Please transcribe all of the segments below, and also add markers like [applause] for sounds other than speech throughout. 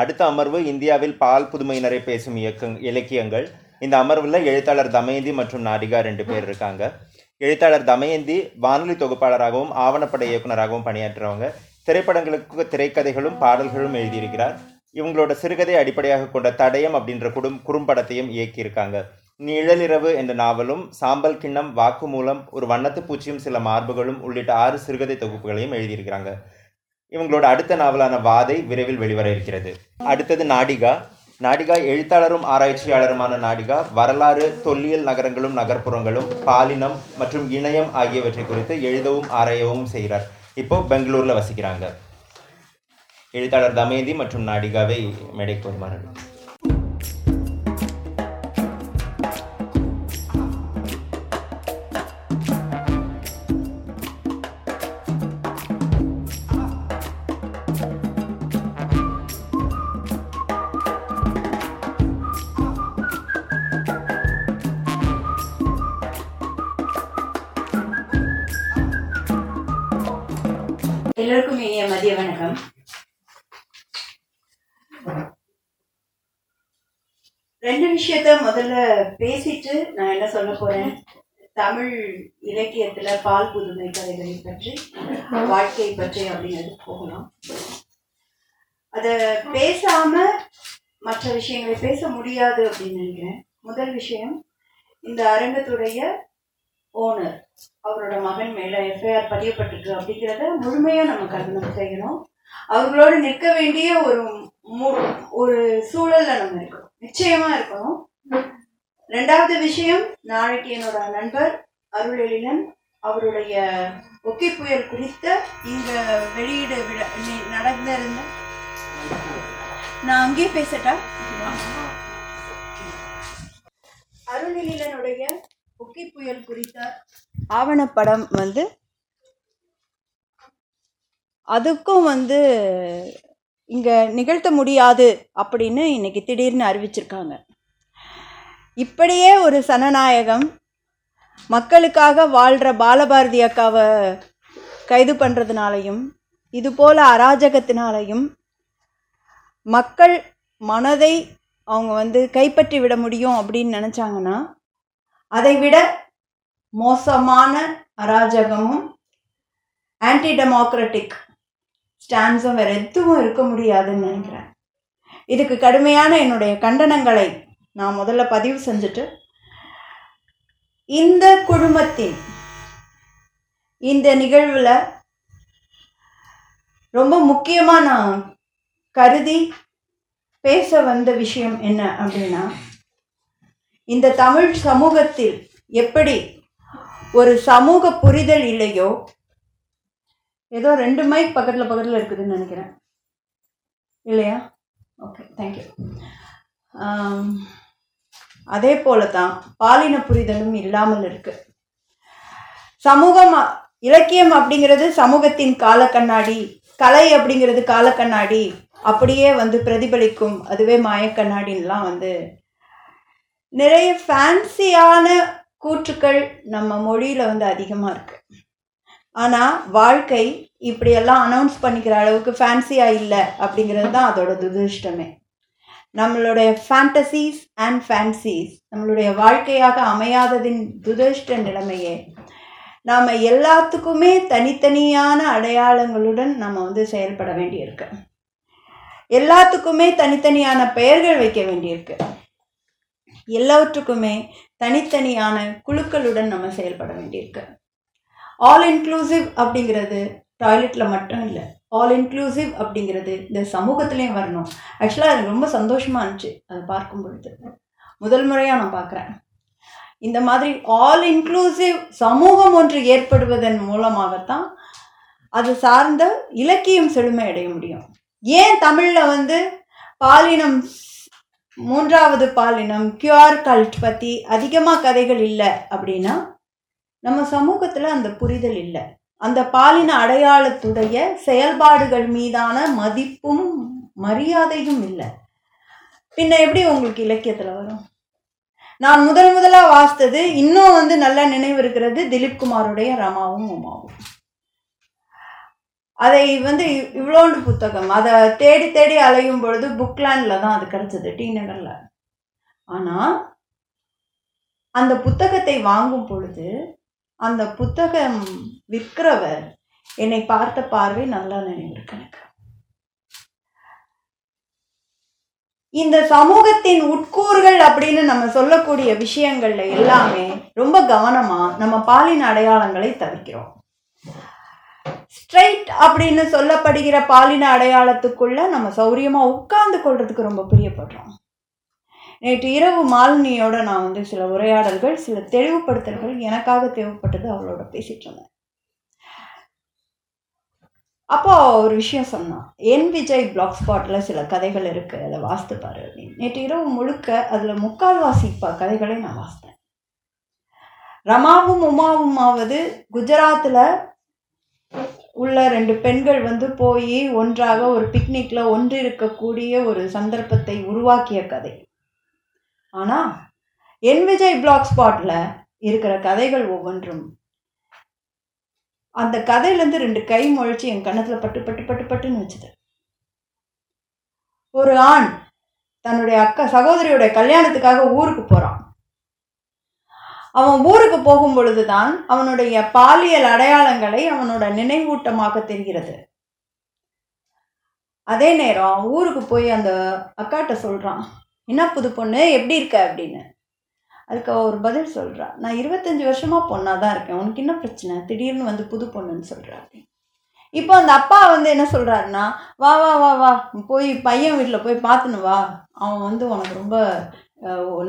அடுத்த அமர்வு இந்தியாவில் பால் புதுமையினரை பேசும் இயக்க இலக்கியங்கள். இந்த அமர்வில் எழுத்தாளர் தமயந்தி மற்றும் நாடிகா ரெண்டு பேர் இருக்காங்க. எழுத்தாளர் தமயந்தி வானொலி தொகுப்பாளராகவும் ஆவணப்பட இயக்குனராகவும் பணியாற்றுறவங்க. திரைப்படங்களுக்கு திரைக்கதைகளும் பாடல்களும் எழுதியிருக்கிறார். இவங்களோட சிறுகதை அடிப்படையாக கொண்ட தடயம் அப்படின்ற குடும் குறும்படத்தையும் இயக்கியிருக்காங்க. நிழலிரவு என்ற நாவலும் சாம்பல் கிண்ணம் வாக்குமூலம் ஒரு வண்ணத்து பூச்சியும் சில மார்புகளும் உள்ளிட்ட ஆறு சிறுகதை தொகுப்புகளையும் எழுதியிருக்கிறாங்க. இவங்களோட அடுத்த நாவலான வாதை விரைவில் வெளிவர இருக்கிறது அடுத்தது நாடிகா. நாடிகா எழுத்தாளரும் ஆராய்ச்சியாளருமான நாடிகா வரலாறு தொல்லியல் நகரங்களும் நகர்ப்புறங்களும் பாலினம் மற்றும் இணையம் ஆகியவற்றை குறித்து எழுதவும் ஆராயவும் செய்கிறார். இப்போ பெங்களூர்ல வசிக்கிறாங்க. எழுத்தாளர் தமேதி மற்றும் நாடிகாவை மேடைக்கு வருமாறு விஷயத்த முதல்ல பேசிட்டு நான் என்ன சொல்ல போறேன்? தமிழ் இலக்கியத்துல பால் புதுமை கதைகளை பற்றி வாழ்க்கை பற்றி அப்படிங்கிறது போகலாம் அத பேசாம மற்ற விஷயங்களை பேச முடியாது அப்படின்னு நினைக்கிறேன். முதல் விஷயம் இந்த அரங்கத்துடைய ஓனர் அவரோட மகன் மேல எஃப்ஐஆர் பதியப்பட்டிருக்கு அப்படிங்கிறத முழுமையா நம்ம கவனம் செய்யணும். அவர்களோடு நிற்க வேண்டிய ஒரு ஒரு சூழல்ல நம்ம இருக்கோம். நிச்சயமா இருக்கணும். ரெண்டாவது விஷயம் நாளைக்கு என்னோட நண்பர் அருள் எழிலன் அவருடைய ஒக்கை புயல் குறித்த இந்த வெளியீடு விழா நடந்திருந்த நான் அங்கேயே பேசட்டா? அருள் எழிலனுடைய ஒக்கை புயல் குறித்த ஆவணப்படம் வந்து அதுக்கும் வந்து இங்கே நிகழ்த்த முடியாது அப்படின்னு இன்னைக்கு திடீர்னு அறிவிச்சிருக்காங்க. இப்படியே ஒரு சனநாயகம் மக்களுக்காக வாழ்கிற பாலபாரதி அக்காவை கைது பண்ணுறதுனாலையும் இது போல் அராஜகத்தினாலையும் மக்கள் மனதை அவங்க வந்து கைப்பற்றி விட முடியும் அப்படின்னு நினச்சாங்கன்னா அதை விட மோசமான அராஜகமும் ஆன்டி டெமோக்ராட்டிக் ஸ்டான்ஸும் வேற எதுவும் இருக்க முடியாதுன்னு நினைக்கிறேன். இதுக்கு கடுமையான என்னுடைய கண்டனங்களை நான் முதல்ல பதிவு செஞ்சுட்டு இந்த குழுமத்தின் இந்த நிகழ்வில் ரொம்ப முக்கியமாக நான் கருதி பேச வந்த விஷயம் என்ன அப்படின்னா இந்த தமிழ் சமூகத்தில் எப்படி ஒரு சமூக புரிதல் இல்லையோ ஏதோ ரெண்டு மைக் பக்கத்தில் பக்கத்தில் இருக்குதுன்னு நினைக்கிறேன். இல்லையா? ஓகே தேங்க்யூ um, அதே போல தான் பாலின புரிதலும் இல்லாமல் இருக்கு. சமூகம் இலக்கியம் அப்படிங்கிறது சமூகத்தின் காலக்கண்ணாடி கலை அப்படிங்கிறது காலக்கண்ணாடி அப்படியே வந்து பிரதிபலிக்கும் அதுவே மாயக்கண்ணாடின்லாம் வந்து நிறைய ஃபேன்சியான கூற்றுக்கள் நம்ம மொழியில் வந்து அதிகமாக இருக்கு. ஆனால் வாழ்க்கை இப்படியெல்லாம் அனௌன்ஸ் பண்ணிக்கிற அளவுக்கு ஃபேன்சியாக இல்லை அப்படிங்கிறது தான் அதோட துதிருஷ்டமே நம்மளுடைய ஃபேண்டசிஸ் அண்ட் ஃபேன்சிஸ் நம்மளுடைய வாழ்க்கையாக அமையாததின் துதிருஷ்ட நிலைமையே நாம் எல்லாத்துக்குமே தனித்தனியான அடையாளங்களுடன் நம்ம வந்து செயல்பட வேண்டியிருக்கு. எல்லாத்துக்குமே தனித்தனியான பெயர்கள் வைக்க வேண்டியிருக்கு. எல்லாவற்றுக்குமே தனித்தனியான குழுக்களுடன் நம்ம செயல்பட வேண்டியிருக்கு. ஆல் இன்க்ளூசிவ் அப்படிங்கிறது டாய்லெட்டில் மட்டும் இல்லை. ஆல் இன்க்ளூசிவ் அப்படிங்கிறது இந்த சமூகத்துலேயும் வரணும். ஆக்சுவலாக அது ரொம்ப சந்தோஷமாக இருந்துச்சு அதை பார்க்கும் பொழுது. முதல் முறையாக நான் பார்க்குறேன். இந்த மாதிரி ஆல் இன்க்ளூசிவ் சமூகம் ஒன்று ஏற்படுவதன் மூலமாகத்தான் அது சார்ந்த இலக்கியம் செழுமை அடைய முடியும். ஏன் தமிழில் வந்து பாலினம் மூன்றாவது பாலினம் கியூஆர் கல்ட் பற்றி அதிகமாக கதைகள் இல்லை அப்படின்னா நம்ம சமூகத்தில் அந்த புரிதல் இல்லை. அந்த பாலின அடையாளத்துடைய செயல்பாடுகள் மீதான மதிப்பும் மரியாதையும் இல்லை. பின்ன எப்படி உங்களுக்கு இலக்கியத்தில் வரும்? நான் முதல் முதலாக வாசித்தது இன்னும் வந்து நல்ல நினைவு இருக்கிறது திலீப் குமாருடைய ரமாவும் உமாவும். அதை வந்து இவ்- இவ்வளோண்டு புத்தகம். அதை தேடி தேடி அலையும் பொழுது புக்லேண்டில் தான் அது கிடச்சிது டி நகரில். ஆனால் அந்த புத்தகத்தை வாங்கும் பொழுது அந்த புத்தகம் விற்கிறவர் என்னை பார்த்த பார்வை நல்லா நினைவிருக்கு எனக்கு இந்த சமூகத்தின் உட்கூறுகள் அப்படின்னு நம்ம சொல்லக்கூடிய விஷயங்கள்ல எல்லாமே ரொம்ப கவனமா நம்ம பாலின அடையாளங்களை தவிர்க்கிறோம். ஸ்ட்ரைட் அப்படின்னு சொல்லப்படுகிற பாலின அடையாளத்துக்குள்ள நம்ம சௌரியமா உட்கார்ந்து கொள்றதுக்கு ரொம்ப பிரியப்படுறோம். நேற்று இரவு மாலினியோட நான் வந்து சில உரையாடல்கள் சில தெளிவுபடுத்தல்கள் எனக்காக தேவைப்பட்டது அவளோட பேசிட்டு இருந்தேன். அப்போ ஒரு விஷயம் சொன்னான் என் விஜய் பிளாக் ஸ்பாட்டில் சில கதைகள் இருக்குது அதை வாசித்து பாரு அப்படின்னு. நேற்று இரவு முழுக்க அதில் முக்கால்வாசி ப கதைகளை நான் வாசித்தேன். ரமாவும் உமாவுமாவது குஜராத்தில் உள்ள ரெண்டு பெண்கள் வந்து போய் ஒன்றாக ஒரு பிக்னிக்கில் ஒன்று இருக்கக்கூடிய ஒரு சந்தர்ப்பத்தை உருவாக்கிய கதை. ஆனால் என் விஜய் பிளாக் ஸ்பாட்டில் இருக்கிற கதைகள் ஒவ்வொன்றும் அந்த கதையிலேருந்து ரெண்டு கை முழிச்சு என் கண்ணத்தில் பட்டு பட்டு பட்டு பட்டுன்னு வச்சுது. ஒரு ஆண் தன்னுடைய அக்கா சகோதரியுடைய கல்யாணத்துக்காக ஊருக்கு போகிறான் அவன் ஊருக்கு போகும் பொழுதுதான் அவனுடைய பாலியல் அடையாளங்களை அவனோட நினைவூட்டமாக தெரிகிறது. அதே நேரம் ஊருக்கு போய் அந்த அக்காட்ட சொல்கிறான் என்ன புது பொண்ணு? எப்படி இருக்க? அப்படின்னு. அதுக்கு ஒரு பதில் சொல்கிறா நான் இருபத்தஞ்சி வருஷமாக பொண்ணாக தான் இருக்கேன். உனக்கு என்ன பிரச்சனை? திடீர்னு வந்து புது பொண்ணுன்னு சொல்கிறா அப்படின்னு இப்போ அந்த அப்பா வந்து என்ன சொல்கிறாருன்னா வா வா வா வா. போய் பையன் வீட்டில் போய் பார்த்துன்னு வா. அவன் வந்து உனக்கு ரொம்ப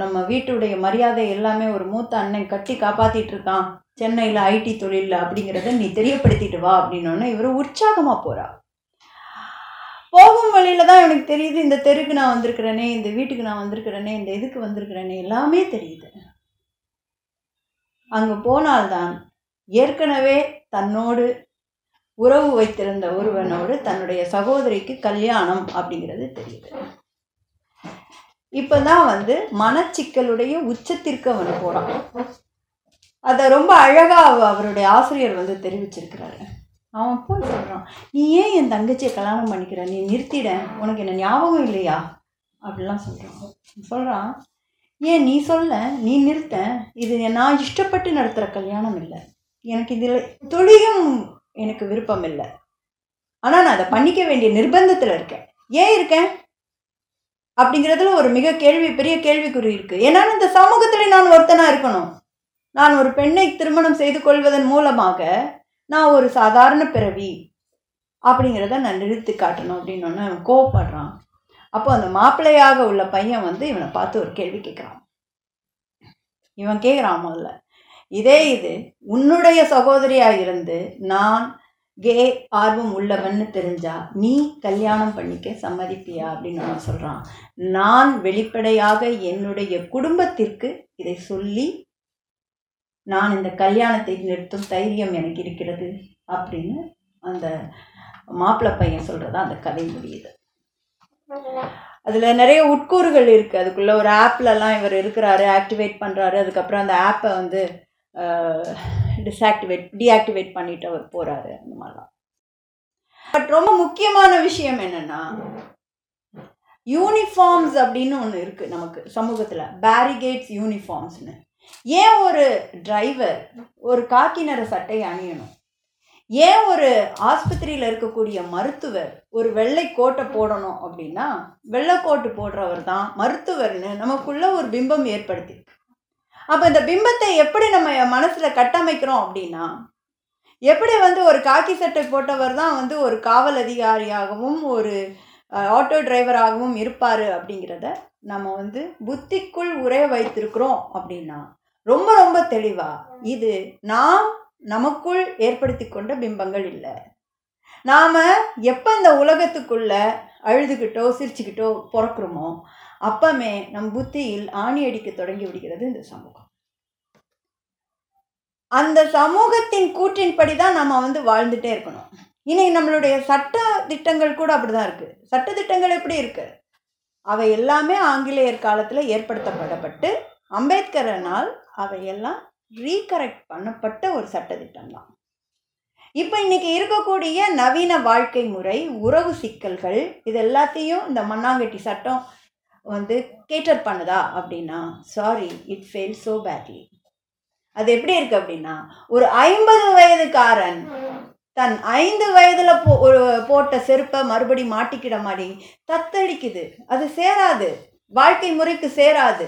நம்ம வீட்டுடைய மரியாதை எல்லாமே ஒரு மூத்த அண்ணன் கட்டி காப்பாற்றிட்டு இருக்கான். சென்னையில் ஐடி தொழிலில் அப்படிங்கிறத நீ தெரியப்படுத்திட்டு வா. அப்படின்னோடனே இவர் உற்சாகமாக போகிறா போகும் வழியில தான் எனக்கு தெரியுது இந்த தெருக்கு நான் வந்திருக்கிறேனே இந்த வீட்டுக்கு நான் வந்திருக்கிறேனே இந்த இதுக்கு வந்திருக்கிறேனே எல்லாமே தெரியுது. அங்கு போனால்தான் ஏற்கனவே தன்னோடு உறவு வைத்திருந்த ஒருவனோடு தன்னுடைய சகோதரிக்கு கல்யாணம் அப்படிங்கிறது தெரியுது. இப்பதான் வந்து மனச்சிக்கலுடைய உச்சத்திற்கு அவன் போகிறான் அதை ரொம்ப அழகாக அவ- அவருடைய ஆசிரியர் வந்து தெரிவிச்சிருக்கிறாரு. அவன் போய் சொல்கிறான் நீ ஏன் என் தங்கச்சியை கல்யாணம் பண்ணிக்கிற? நீ நிறுத்திட. உனக்கு என்ன ஞாபகம் இல்லையா? அப்படிலாம் சொல்கிறான் சொல்கிறான் ஏன் நீ சொல்ல? நீ நிறுத்த. இது நான் இஷ்டப்பட்டு நடத்துகிற கல்யாணம் இல்லை. எனக்கு இதில் தொழிலும் எனக்கு விருப்பம் இல்லை. ஆனால் நான் அதை பண்ணிக்க வேண்டிய நிர்பந்தத்தில் இருக்கேன். ஏன் இருக்கேன் அப்படிங்கிறதுல ஒரு மிக கேள்வி பெரிய கேள்விக்குறி இருக்குது ஏன்னா இந்த சமூகத்தில் நான் ஒருத்தனாக இருக்கணும்? நான் ஒரு பெண்ணை திருமணம் செய்து கொள்வதன் மூலமாக நான் ஒரு சாதாரண பிறவி அப்படிங்கிறத நான் நிறுத்தி காட்டணும் அப்படின்னு ஒன்று அவன் கோவப்படுறான். அப்போ அந்த மாப்பிள்ளையாக உள்ள பையன் வந்து இவனை பார்த்து ஒரு கேள்வி கேட்குறான். இவன் கேட்குறான் முதல்ல இதே இது உன்னுடைய சகோதரியாக இருந்து நான் கே ஆர்வம் உள்ளவன்னு தெரிஞ்சா நீ கல்யாணம் பண்ணிக்க சம்மதிப்பியா? அப்படின்னு அவன் சொல்கிறான் நான் வெளிப்படையாக என்னுடைய குடும்பத்திற்கு இதை சொல்லி நான் இந்த கல்யாணத்தை நிறுத்தும் தைரியம் எனக்கு இருக்கிறது அப்படின்னு அந்த மாப்பிள்ளை பையன் சொல்கிறதா அந்த கதை முடியுது. அதில் நிறைய உட்கூறுகள் இருக்குது அதுக்குள்ளே ஒரு ஆப்லலாம் இவர் இருக்கிறாரு ஆக்டிவேட் பண்ணுறாரு அதுக்கப்புறம் அந்த ஆப்பை வந்து டிஸ்ஆக்டிவேட் டீஆக்டிவேட் பண்ணிட்டு அவர் போகிறாரு அந்த மாதிரிலாம். பட் ரொம்ப முக்கியமான விஷயம் என்னென்னா யூனிஃபார்ம்ஸ் அப்படின்னு ஒன்று இருக்குது நமக்கு சமூகத்தில். பேரிகேட்ஸ் யூனிஃபார்ம்ஸ்னு ஏன் ஒரு டிரைவர் ஒரு காக்கி நிற சட்டை அணியணும்? ஏன் ஒரு ஆஸ்பத்திரியில் இருக்கக்கூடிய மருத்துவர் ஒரு வெள்ளை கோட்டை போடணும் அப்படின்னா வெள்ளை கோட்டு போடுறவர் தான் மருத்துவர்னு நமக்குள்ள ஒரு பிம்பம் ஏற்படுத்தி அப்போ இந்த பிம்பத்தை எப்படி நம்ம மனசில் கட்டமைக்கிறோம் அப்படின்னா எப்படி வந்து ஒரு காக்கி சட்டை போட்டவர் தான் வந்து ஒரு காவல் அதிகாரியாகவும் ஒரு ஆட்டோ டிரைவராகவும் இருப்பார் அப்படிங்கிறத நம்ம வந்து புத்திக்குள் உரைய வைத்திருக்கிறோம் அப்படின்னா ரொம்ப ரொம்ப தெளிவாக இது நாம் நமக்குள் ஏற்படுத்தி கொண்ட பிம்பங்கள் இல்லை. நாம் எப்போ இந்த உலகத்துக்குள்ளே அழுதுகிட்டோ சிரிச்சுக்கிட்டோ பிறக்கிறோமோ அப்பமே நம் புத்தியில் ஆணி அடிக்க தொடங்கி விடுகிறது இந்த சமூகம். அந்த சமூகத்தின் கூற்றின்படி தான் நம்ம வந்து வாழ்ந்துட்டே இருக்கணும். இன்னைக்கு நம்மளுடைய சட்ட திட்டங்கள் கூட அப்படிதான் இருக்குது சட்ட திட்டங்கள் எப்படி இருக்குது அவை எல்லாமே ஆங்கிலேயர் காலத்தில் ஏற்படுத்தப்படப்பட்டு அம்பேத்கரனால் அவையெல்லாம் ரீகரெக்ட் பண்ணப்பட்ட ஒரு சட்டத்திட்டம் தான் இப்போ இன்னைக்கு இருக்கக்கூடிய நவீன வாழ்க்கை முறை உறவு சிக்கல்கள் இது எல்லாத்தையும் இந்த மண்ணாங்கட்டி சட்டம் வந்து கேட்டர் பண்ணுதா அப்படின்னா sorry it fail so badly அது எப்படி இருக்குது அப்படின்னா ஒரு ஐம்பது வயதுக்காரன் தன் ஐந்து வயதில் போ ஒரு போட்ட செருப்பை மறுபடி மாட்டிக்கிட மாதிரி தத்தளிக்குது. அது சேராது. வாழ்க்கை முறைக்கு சேராது.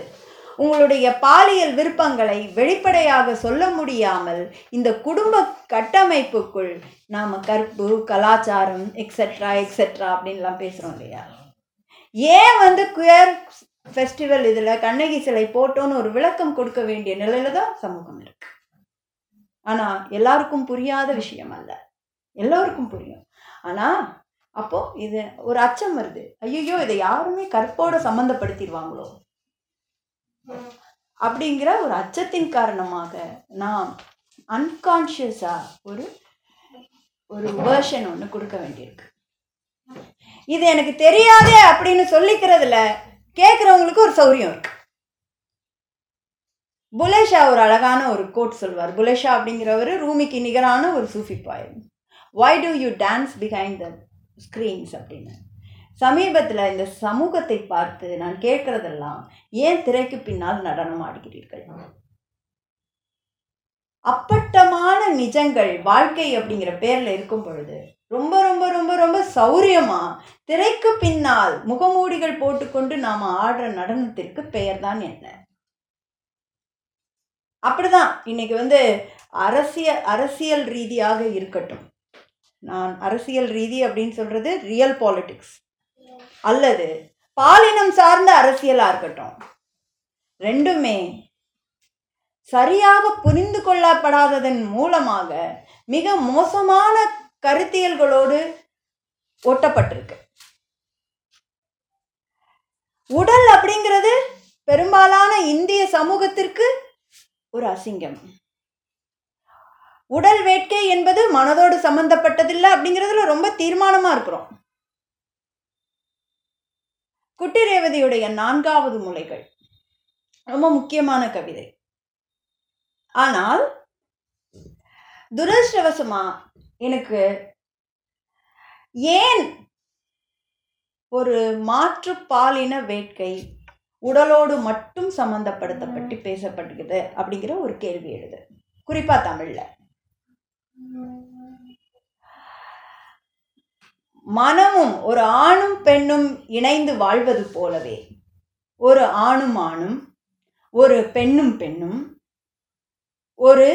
உங்களுடைய பாலியல் விருப்பங்களை வெளிப்படையாக சொல்ல முடியாமல் இந்த குடும்ப கட்டமைப்புக்குள் நாம் கற்பு கலாச்சாரம் எக்ஸெட்ரா எக்ஸெட்ரா அப்படின்லாம் பேசுகிறோம் இல்லையா? ஏன் வந்து குயர் ஃபெஸ்டிவல் இதில் கண்ணகி சிலை போட்டோன்னு ஒரு விளக்கம் கொடுக்க வேண்டிய நிலையில தான் சமூகம் இருக்கு. ஆனால் எல்லாருக்கும் புரியாத விஷயம் அல்ல. எல்லோருக்கும் புரியும். ஆனால் அப்போது இது ஒரு அச்சம் வருது. ஐயோ இதை யாருமே கற்போடு சம்மந்தப்படுத்திடுவாங்களோ அப்படிங்கிற ஒரு அச்சத்தின் காரணமாக நாம் அன்கான்ஷியஸாக ஒரு ஒரு வேர்ஷன் ஒன்று கொடுக்க வேண்டியிருக்கு. இது எனக்கு தெரியாதே அப்படின்னு சொல்லிக்கிறதுல கேட்குறவங்களுக்கு ஒரு சௌரியம் இருக்கு. புலேஷா ஒரு அழகான ஒரு கோட் சொல்வார். புலேஷா அப்படிங்கிறவர் ரூமிக்கு நிகரான ஒரு சூஃபி poem why do you dance behind the screens அப்படின்னு. சமீபத்தில் இந்த சமூகத்தை பார்த்து நான் கேட்குறதெல்லாம் ஏன் திரைக்கு பின்னால் நடனம் ஆடுகிறீர்கள்? அப்பட்டமான நிஜங்கள் வாழ்க்கை அப்படிங்கிற பேரில் இருக்கும் பொழுது ரொம்ப ரொம்ப ரொம்ப ரொம்ப சௌரியமா திரைக்கு பின்னால் முகமூடிகள் போட்டுக்கொண்டு நாம ஆடுற நடனத்திற்கு பெயர் தான் என்ன? அப்படிதான். இன்னைக்கு வந்து அரசியல் அரசியல் ரீதியாக இருக்கட்டும். நான் அரசியல் ரீதி அப்படின்னு சொல்கிறது ரியல் பாலிட்டிக்ஸ் அல்லது பாலினம் சார்ந்த அரசியலாக இருக்கட்டும். ரெண்டுமே சரியாக புரிந்து கொள்ளப்படாததன் மூலமாக மிக மோசமான கருத்தியல்களோடு ஒட்டப்பட்டிருக்கு. உடல் அப்படிங்கிறது பெரும்பாலான இந்திய சமூகத்திற்கு ஒரு அசிங்கம். உடல் வேட்கை என்பது மனதோடு சம்பந்தப்பட்டதில்லை அப்படிங்கிறதுல ரொம்ப தீர்மானமாக இருக்கிறோம். குட்டி ரேவதியுடைய நான்காவது முலைகள். ரொம்ப முக்கியமான கவிதை. ஆனால் துரதிருஷ்டவசமா எனக்கு ஏன் ஒரு மாற்று பாலின வேட்கை உடலோடு மட்டும் சம்பந்தப்படுத்தப்பட்டு பேசப்படுகிறது அப்படிங்கிற ஒரு கேள்வி எழுது. குறிப்பாக தமிழில். மனமும் ஒரு ஆணும் பெண்ணும் இணைந்து வாழ்வது போலவே ஒரு ஆணும் ஆணும் ஒரு பெண்ணும் பெண்ணும் ஒரு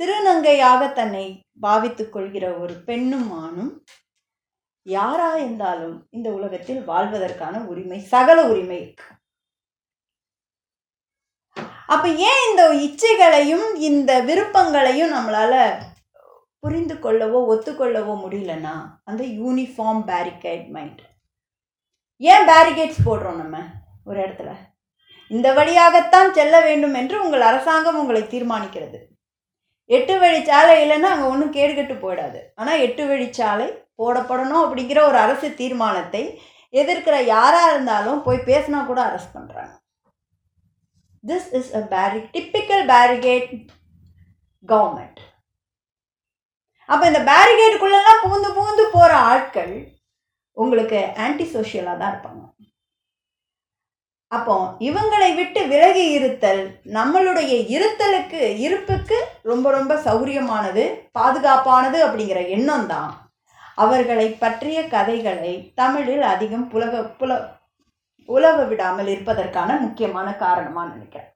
திருநங்கையாக தன்னை பாவித்துக் கொள்கிற ஒரு பெண்ணும் ஆணும் யாரா இருந்தாலும் இந்த உலகத்தில் வாழ்வதற்கான உரிமை சகல உரிமை அப்ப ஏன் இந்த இச்சைகளையும் இந்த விருப்பங்களையும் நம்மளால புரிந்து கொள்ளவோ ஒத்துக்கொள்ளவோ முடியலன்னா அந்த யூனிஃபார்ம் பேரிகேட் மைண்ட் ஏன் பேரிகேட்ஸ் போடுறோம் நம்ம ஒரு இடத்துல? இந்த வழியாகத்தான் செல்ல வேண்டும் என்று உங்கள் அரசாங்கம் உங்களை தீர்மானிக்கிறது. எட்டு வழிச்சாலை இல்லைன்னா அங்கே ஒன்றும் கேடுகட்டு போயிடாது. ஆனால் எட்டு வழிச்சாலை போடப்படணும் அப்படிங்கிற ஒரு அரசு தீர்மானத்தை எதிர்க்கிற யாராக இருந்தாலும் போய் பேசினா கூட அரெஸ்ட் பண்ணுறாங்க this is a Peri typical barricade government அப்போ இந்த பேரிகேடுக்குள்ளெல்லாம் புகுந்து புகுந்து போகிற ஆட்கள் உங்களுக்கு ஆன்டி சோஷியலாக தான் இருப்பாங்க. அப்போ இவங்களை விட்டு விலகி இருத்தல் நம்மளுடைய இருத்தலுக்கு இருப்புக்கு ரொம்ப ரொம்ப சௌரியமானது பாதுகாப்பானது அப்படிங்கிற எண்ணம் தான். அவர்களை பற்றிய கதைகளை தமிழில் அதிகம் புலக புல உலக விடாமல் இருப்பதற்கான முக்கியமான காரணமாக நினைக்கிறேன்.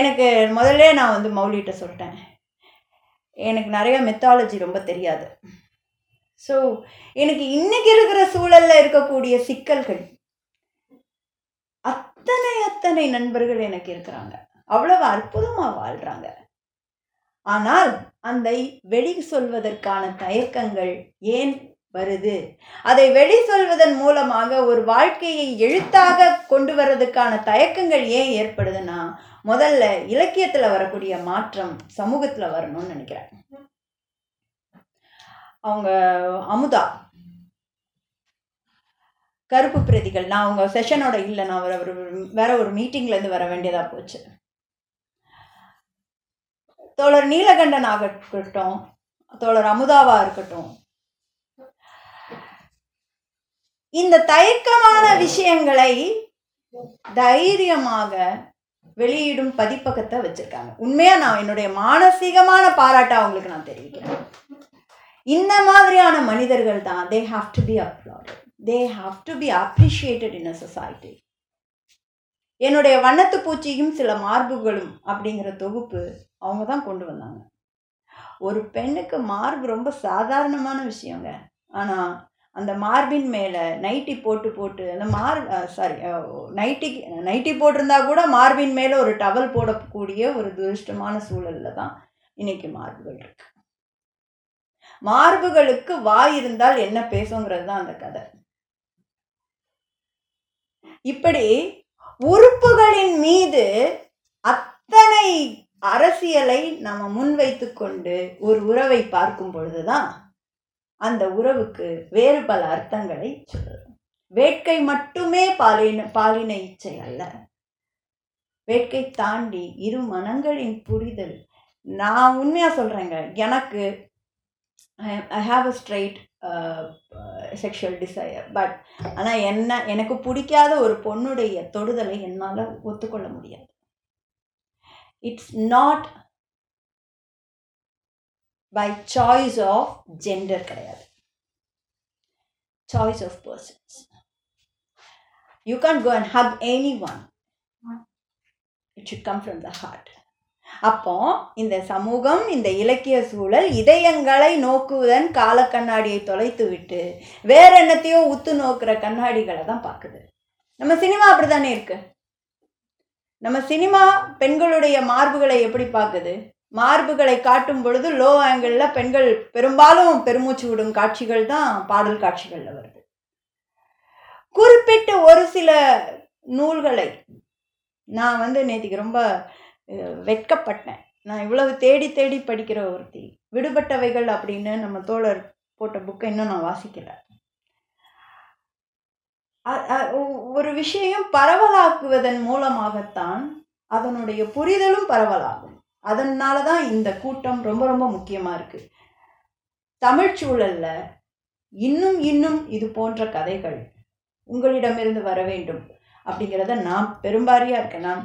எனக்கு முதல்ல நான் வந்து மௌலிகிட்ட சொல்லிட்டேன். எனக்கு நிறையா மெத்தாலஜி ரொம்ப தெரியாது. ஸோ எனக்கு இன்னைக்கு இருக்கிற சூழலில் இருக்கக்கூடிய சிக்கல்கள் அத்தனை அத்தனை நண்பர்கள் எனக்கு இருக்கிறாங்க. அவ்வளவு அற்புதமாக வாழ்கிறாங்க ஆனால் அந்த வெளி சொல்வதற்கான தயக்கங்கள் ஏன் வருது. அதை வெளி சொல்வதன் மூலமாக ஒரு வாழ்க்கையை எழுத்தாக கொண்டு வர்றதுக்கான தயக்கங்கள் ஏன் ஏற்படுதுன்னா முதல்ல இலக்கியத்தில் வரக்கூடிய மாற்றம் சமூகத்தில் வரணும்னு நினைக்கிறேன். அவங்க அமுதா. கருப்பு பிரதிகள். நான் அவங்க செஷனோட இல்லை. நான் ஒரு வேற ஒரு மீட்டிங்லேருந்து வர வேண்டியதாக போச்சு. தோழர் நீலகண்டன் ஆகட்டும். தோழர் அமுதாவாக இருக்கட்டும். இந்த தயக்கமான விஷயங்களை தைரியமாக வெளியிடும் பதிப்பகத்தை வச்சிருக்காங்க. உண்மையா நான் என்னுடைய மானசீகமான பாராட்டை அவங்களுக்கு நான் தெரிவிக்கிறேன். இந்த மாதிரியான மனிதர்கள் தான் they have to be applauded they have to be appreciated in a society என்னுடைய வண்ணத்து பூச்சியும் சில மார்புகளும் அப்படிங்கிற தொகுப்பு அவங்க தான் கொண்டு வந்தாங்க. ஒரு பெண்ணுக்கு மார்பு ரொம்ப சாதாரணமான விஷயங்க. ஆனால் அந்த மார்பின் மேலே நைட்டி போட்டு போட்டு அந்த மார் சாரி நைட்டி நைட்டி போட்டிருந்தா கூட மார்பின் மேலே ஒரு டவல் போடக்கூடிய ஒரு துரிஷ்டமான சூழலில் தான் இன்னைக்கு மார்புகள் இருக்கு. மார்புகளுக்கு வாய் இருந்தால் என்ன பேசுங்கிறது தான் அந்த கதை. இப்படி உறுப்புகளின் மீது அத்தனை அரசியலை நம்ம முன்வைத்து கொண்டு ஒரு உறவை பார்க்கும் பொழுதுதான் அந்த உறவுக்கு வேறு பல அர்த்தங்களை சொல்லுது வேட்கை மட்டுமே பாலின பாலின இச்சை அல்ல. வேட்கை தாண்டி இரு மனங்களின் புரிதல். நான் உண்மையாக சொல்கிறேங்க எனக்கு I have a straight sexual desire but ஆனால் என்ன எனக்கு பிடிக்காத ஒரு பொண்ணுடைய தொடுதலை என்னால் ஒத்துக்கொள்ள முடியாது. It's not by choice of gender கிடையாது. Choice of persons you can go and hug any one it should come from the heart அப்போ இந்த சமூகம் இந்த இலக்கிய சூழல் இதயங்களை நோக்குவதன் கால கண்ணாடியை தொலைத்து விட்டு வேற என்னத்தையோ உத்து நோக்குற கண்ணாடிகளை தான் பார்க்குது. நம்ம சினிமா அப்படிதானே இருக்கு? நம்ம சினிமா பெண்களுடைய மார்புகளை எப்படி பார்க்குது? மார்புகளை காட்டும் பொழுது லோ ஆங்கிளில் பெண்கள் பெரும்பாலும் பெருமூச்சு விடும் காட்சிகள் தான் பாடல் காட்சிகளில் வருது. குறிப்பிட்ட ஒரு சில நூல்களை நான் வந்து நேற்றுக்கு ரொம்ப வெட்கப்பட்டேன். நான் இவ்வளவு தேடி தேடி படிக்கிற ஒருத்தி விடுபட்டவைகள் அப்படின்னு நம்ம தோழர் போட்ட புக்கை இன்னும் நான் வாசிக்கலை. ஒ- ஒரு விஷயம் பரவலாக்குவதன் மூலமாகத்தான் அதனுடைய புரிதலும் பரவலாகும். அதனால தான் இந்த கூட்டம் ரொம்ப ரொம்ப முக்கியமாக இருக்குது தமிழ் சூழலில் இன்னும் இன்னும் இது போன்ற கதைகள் உங்களிடமிருந்து வர வேண்டும் அப்படிங்கிறத நான் பெரும்பாரியாக இருக்கேன். நான்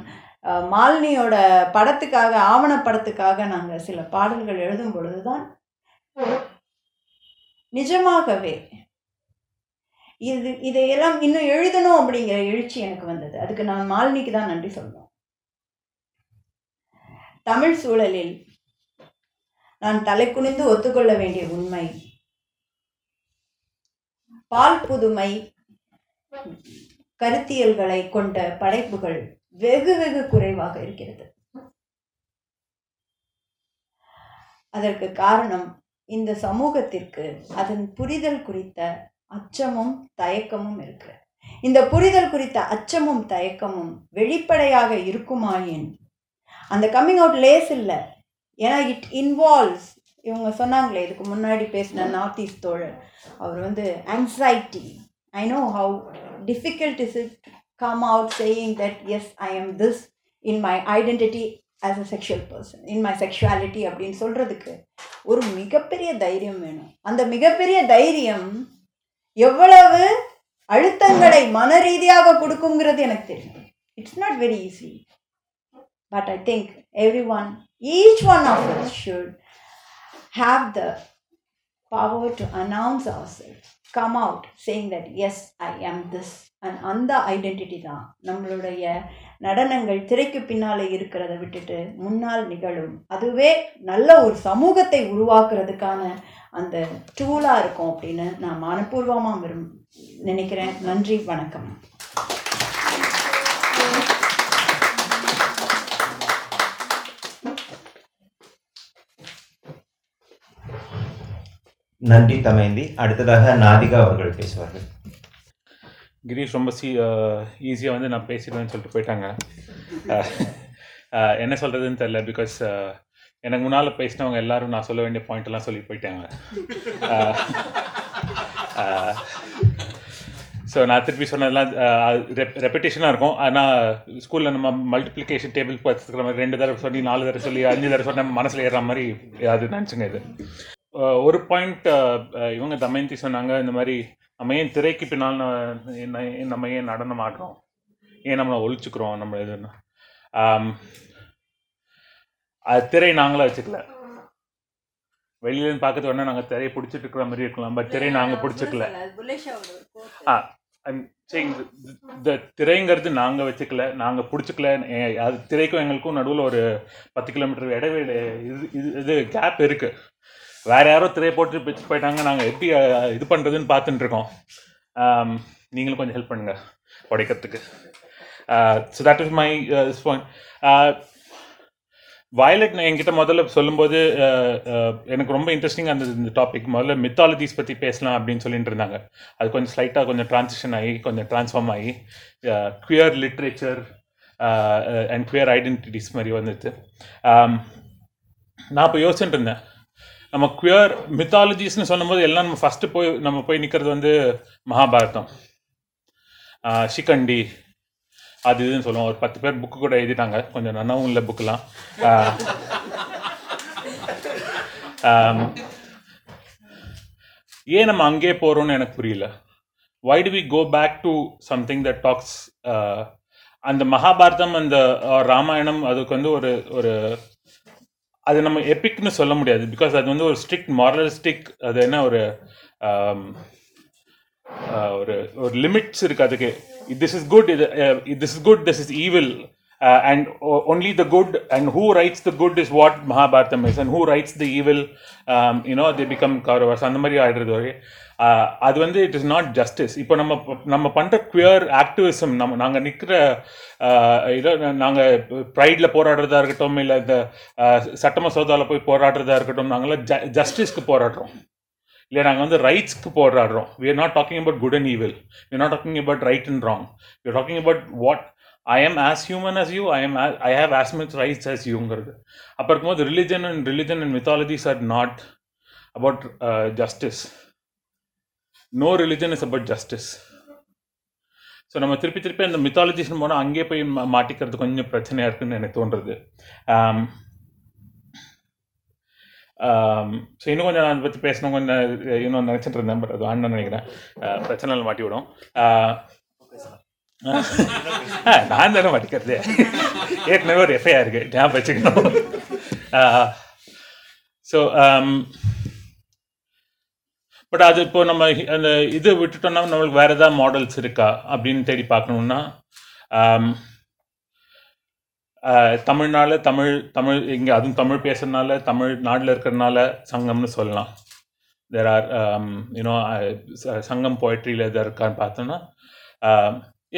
மாலினியோட படத்துக்காக ஆவணப்படத்துக்காக நாங்கள் சில பாடல்கள் எழுதும் பொழுது தான் நிஜமாகவே இது இதையெல்லாம் இன்னும் எழுதணும் அப்படிங்கிற எழுச்சி எனக்கு வந்தது. அதுக்கு நான் மாலினிக்கு தான் நன்றி சொல்லணும். தமிழ் சூழலில் நான் தலைக்குனிந்து ஒத்துக்கொள்ள வேண்டிய உண்மை. பால் புதுமை கருத்தியல்களை கொண்ட படைப்புகள் வெகு வெகு குறைவாக இருக்கிறது. அதற்கு காரணம் இந்த சமூகத்திற்கு அதன் புரிதல் குறித்த அச்சமும் தயக்கமும் இருக்கு இந்த புரிதல் குறித்த அச்சமும் தயக்கமும் வெளிப்படையாக இருக்குமாயின் அந்த கம்மிங் அவுட் லேஸ் இல்லை. ஏன்னா இட் இன்வால்வ்ஸ் இவங்க சொன்னாங்களே இதுக்கு முன்னாடி பேசின நார்த் ஈஸ்ட் தோழர். அவர் வந்து anxiety I know how difficult is it come out saying that yes I am this in my identity as a sexual person in my sexuality அப்படின்னு சொல்கிறதுக்கு ஒரு மிகப்பெரிய தைரியம் வேணும். அந்த மிகப்பெரிய தைரியம் எவ்வளவு அழுத்தங்களை மன ரீதியாக கொடுக்குங்கிறது எனக்கு தெரியும். It's not very easy but I think every one one one of us should have the power to announce ourselves come out saying that yes i am this. And அந்த ஐடென்டிட்டி தான் நம்மளுடைய நடனங்கள் திரைக்கு பின்னால் இருக்கிறத விட்டுட்டு முன்னால் நிகழும். அதுவே நல்ல ஒரு சமூகத்தை உருவாக்குறதுக்கான அந்த டூலாக இருக்கும் அப்படின்னு நான் மனப்பூர்வமாக விரும் நினைக்கிறேன். நன்றி வணக்கம். நன்றி தமேந்தி. அடுத்ததாக நாதிகா அவர்கள் பேசுவார்கள். கிரீஷ் ரொம்ப சீ ஈஸியாக வந்து நான் பேசிடுவேன்னு சொல்லிட்டு போயிட்டாங்க. என்ன சொல்கிறதுன்னு தெரில பிகாஸ் எனக்கு முன்னால் பேசினவங்க எல்லாரும் நான் சொல்ல வேண்டிய பாயிண்ட் எல்லாம் சொல்லி போயிட்டாங்க. ஸோ நான் திருப்பி சொன்னதெல்லாம் ரெப்பிட்டேஷனாக இருக்கும். ஆனால் ஸ்கூலில் நம்ம மல்டிப்ளிகேஷன் டேபிள் பார்த்துக்கிற மாதிரி ரெண்டு தடவை சொல்லி நாலு தடவை சொல்லி அஞ்சு தடவை சொன்ன மனசில் ஏறுற மாதிரி அது நினச்சுங்க இது. ஒரு பாயிண்ட் இவங்க தமயந்தி சொன்னாங்க இந்த மாதிரி நம்ம ஏன் திரைக்கு பின்னால் என்ன- நம்ம ஏன் நடனம் ஆடுறோம் ஏன் நம்மளை ஒழிச்சுக்கிறோம்? நம்ம எதுன்னா அது திரை நாங்களே வச்சுக்கல. வெளியிலேருந்து பார்க்கறது வேணா நாங்கள் திரையை பிடிச்சிட்டு இருக்கிற மாதிரி இருக்கலாம். பட் திரை நாங்கள் பிடிச்சிக்கல. ஆ இந்த த திரைங்கிறது நாங்கள் வச்சுக்கல. நாங்கள் பிடிச்சிக்கல. ஏ- அது திரைக்கும் எங்களுக்கும் நடுவில் ஒரு பத்து கிலோமீட்டர் இடைவெளி இது இது இது கேப் இருக்குது வேற யாரோ திரையை போட்டு பிச்சு போயிட்டாங்க. நாங்கள் எப்படி இது பண்ணுறதுன்னு பார்த்துட்டு இருக்கோம். நீங்களும் கொஞ்சம் ஹெல்ப் பண்ணுங்க உடைக்கிறதுக்கு. So that is my point Violet நான் என்கிட்ட முதல்ல சொல்லும்போது எனக்கு ரொம்ப இன்ட்ரெஸ்டிங்காக இருந்தது இந்த டாபிக் முதல்ல மித்தாலஜிஸ் பற்றி பேசலாம் அப்படின்னு சொல்லிட்டு இருந்தாங்க. அது கொஞ்சம் ஸ்லைட்டாக கொஞ்சம் ட்ரான்சிஷன் ஆகி கொஞ்சம் ட்ரான்ஸ்ஃபார்ம் ஆகி queer literature and queer identities மாதிரி வந்துச்சு. நான் இப்போ யோசிச்சுட்டு இருந்தேன். நம்ம குயர் மித்தாலஜிஸ்னு சொல்லும்போது எல்லாம் நம்ம ஃபஸ்ட்டு போய் நம்ம போய் நிற்கிறது வந்து மகாபாரதம். சிக்கண்டி ஷிகண்டி அது இதுன்னு சொல்லுவோம். ஒரு பத்து பேர் புக்கு கூட எழுதிட்டாங்க. கொஞ்சம் நன்னாவும் இல்லை புக்கெலாம் ஏன் நம்ம அங்கே போகிறோம்னு எனக்கு புரியல. Why do we go back to something the talks அந்த மகாபாரதம் அந்த ராமாயணம் அதுக்கு வந்து ஒரு ஒரு அது நம்ம எபிக்னு சொல்ல முடியாது பிகாஸ் அது வந்து ஒரு ஸ்ட்ரிக்ட் மாரலிஸ்டிக் அது என்ன ஒரு um, ஒரு ஒரு லிமிட்ஸ் இருக்கு அதுக்கு. திஸ் இஸ் குட் இது this is good this is evil and only the good and who writes the good is what Mahabharatam is and who writes the evil you know they become Kauravas அந்த மாதிரி ஆயிடுறது வரை அது வந்து it is not justice இப்போ நம்ம நம்ம பண்ணுற குயர் ஆக்டிவிசம் நம்ம நாங்கள் நிற்கிற இதோ நாங்கள் ப்ரைடில் போராடுறதா இருக்கட்டும் இல்லை இந்த சட்ட மசோதாவில் போய் போராடுறதா இருக்கட்டும் நாங்களாம் ஜஸ்டிஸ்க்கு போராடுறோம். இல்லை நாங்கள் வந்து ரைட்ஸ்க்கு போராடுறோம். We are not talking about good and evil we not talking about right and wrong we are talking about what I am as human as you I am I have as much rights as யூங்கிறது அப்போ இருக்கும்போது religion and religion and mythologies are not about justice no religion is about justice so நம்ம திருப்பி திருப்பி அந்த மித்தாலஜிஸ்னு போனால் அங்கேயே போய் மாட்டிக்கிறது கொஞ்சம் பிரச்சனையாக இருக்குன்னு எனக்கு தோன்றுறது ஸோ இன்னும் கொஞ்சம் நான் அதை பற்றி பேசணும் கொஞ்சம் இன்னும் நினச்சிட்டு இருந்தேன் பட் அது வேண்டாம்னு நினைக்கிறேன். பிரச்சனைகள் மாட்டி விடும் நான் தானே மாட்டிக்கிறது. ஏற்கனவே ஒரு எஃப்ஐஆர் இருக்குது ஞாபகம் வச்சுக்கணும். ஸோ பட் அது இப்போ நம்ம அந்த இது விட்டுட்டோம்னா நம்மளுக்கு வேறு ஏதாவது மாடல்ஸ் இருக்கா அப்படின்னு தேடி பார்க்கணுன்னா தமிழ்னால தமிழ் தமிழ் இங்கே அதுவும் தமிழ் பேசுறதுனால தமிழ் நாட்டில் இருக்கிறதுனால சங்கம்னு சொல்லலாம். தேர் ஆர் யூனோ சங்கம் போய்ட்ரியில் எதாவது இருக்கான்னு பார்த்தோன்னா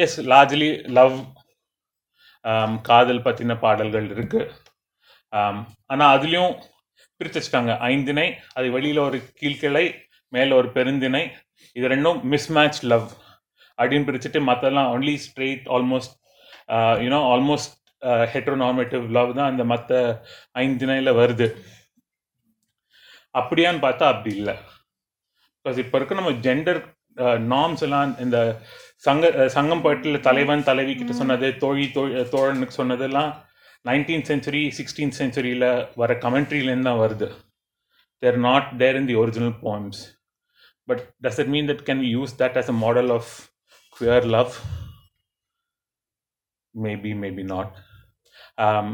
எஸ் லார்ஜ்லி லவ் காதல் பற்றின பாடல்கள் இருக்குது ஆனால் அதுலேயும் பிரித்து வச்சுட்டாங்க. ஐந்திணை அது வெளியில் ஒரு கீழ்கிளை மேலே ஒரு பெருந்திணை. இது ரெண்டும் மிஸ்மேட்ச் லவ் அப்படின்னு பிரிச்சுட்டு மற்றெல்லாம் only straight almost you know almost heteronormative love தான் அந்த மற்ற ஐந்திணையில் வருது. அப்படியான்னு பார்த்தா அப்படி இல்லை. பிகாஸ் இப்போ இருக்க நம்ம ஜெண்டர் நார்ம்ஸ் எல்லாம் இந்த சங்க அஹ், சங்கம் பாட்டில் தலைவன் தலைவி கிட்ட சொன்னது தோழி தோழி தோழனுக்கு சொன்னதெல்லாம் நைன்டீன் சென்ச்சுரி சிக்ஸ்டீன் சென்ச்சுரியில் வர கமெண்ட்ரிலேருந்து தான் வருது. They're not there in the original poems. But does it mean that can we use that as a model of queer love? Maybe maybe not. Um,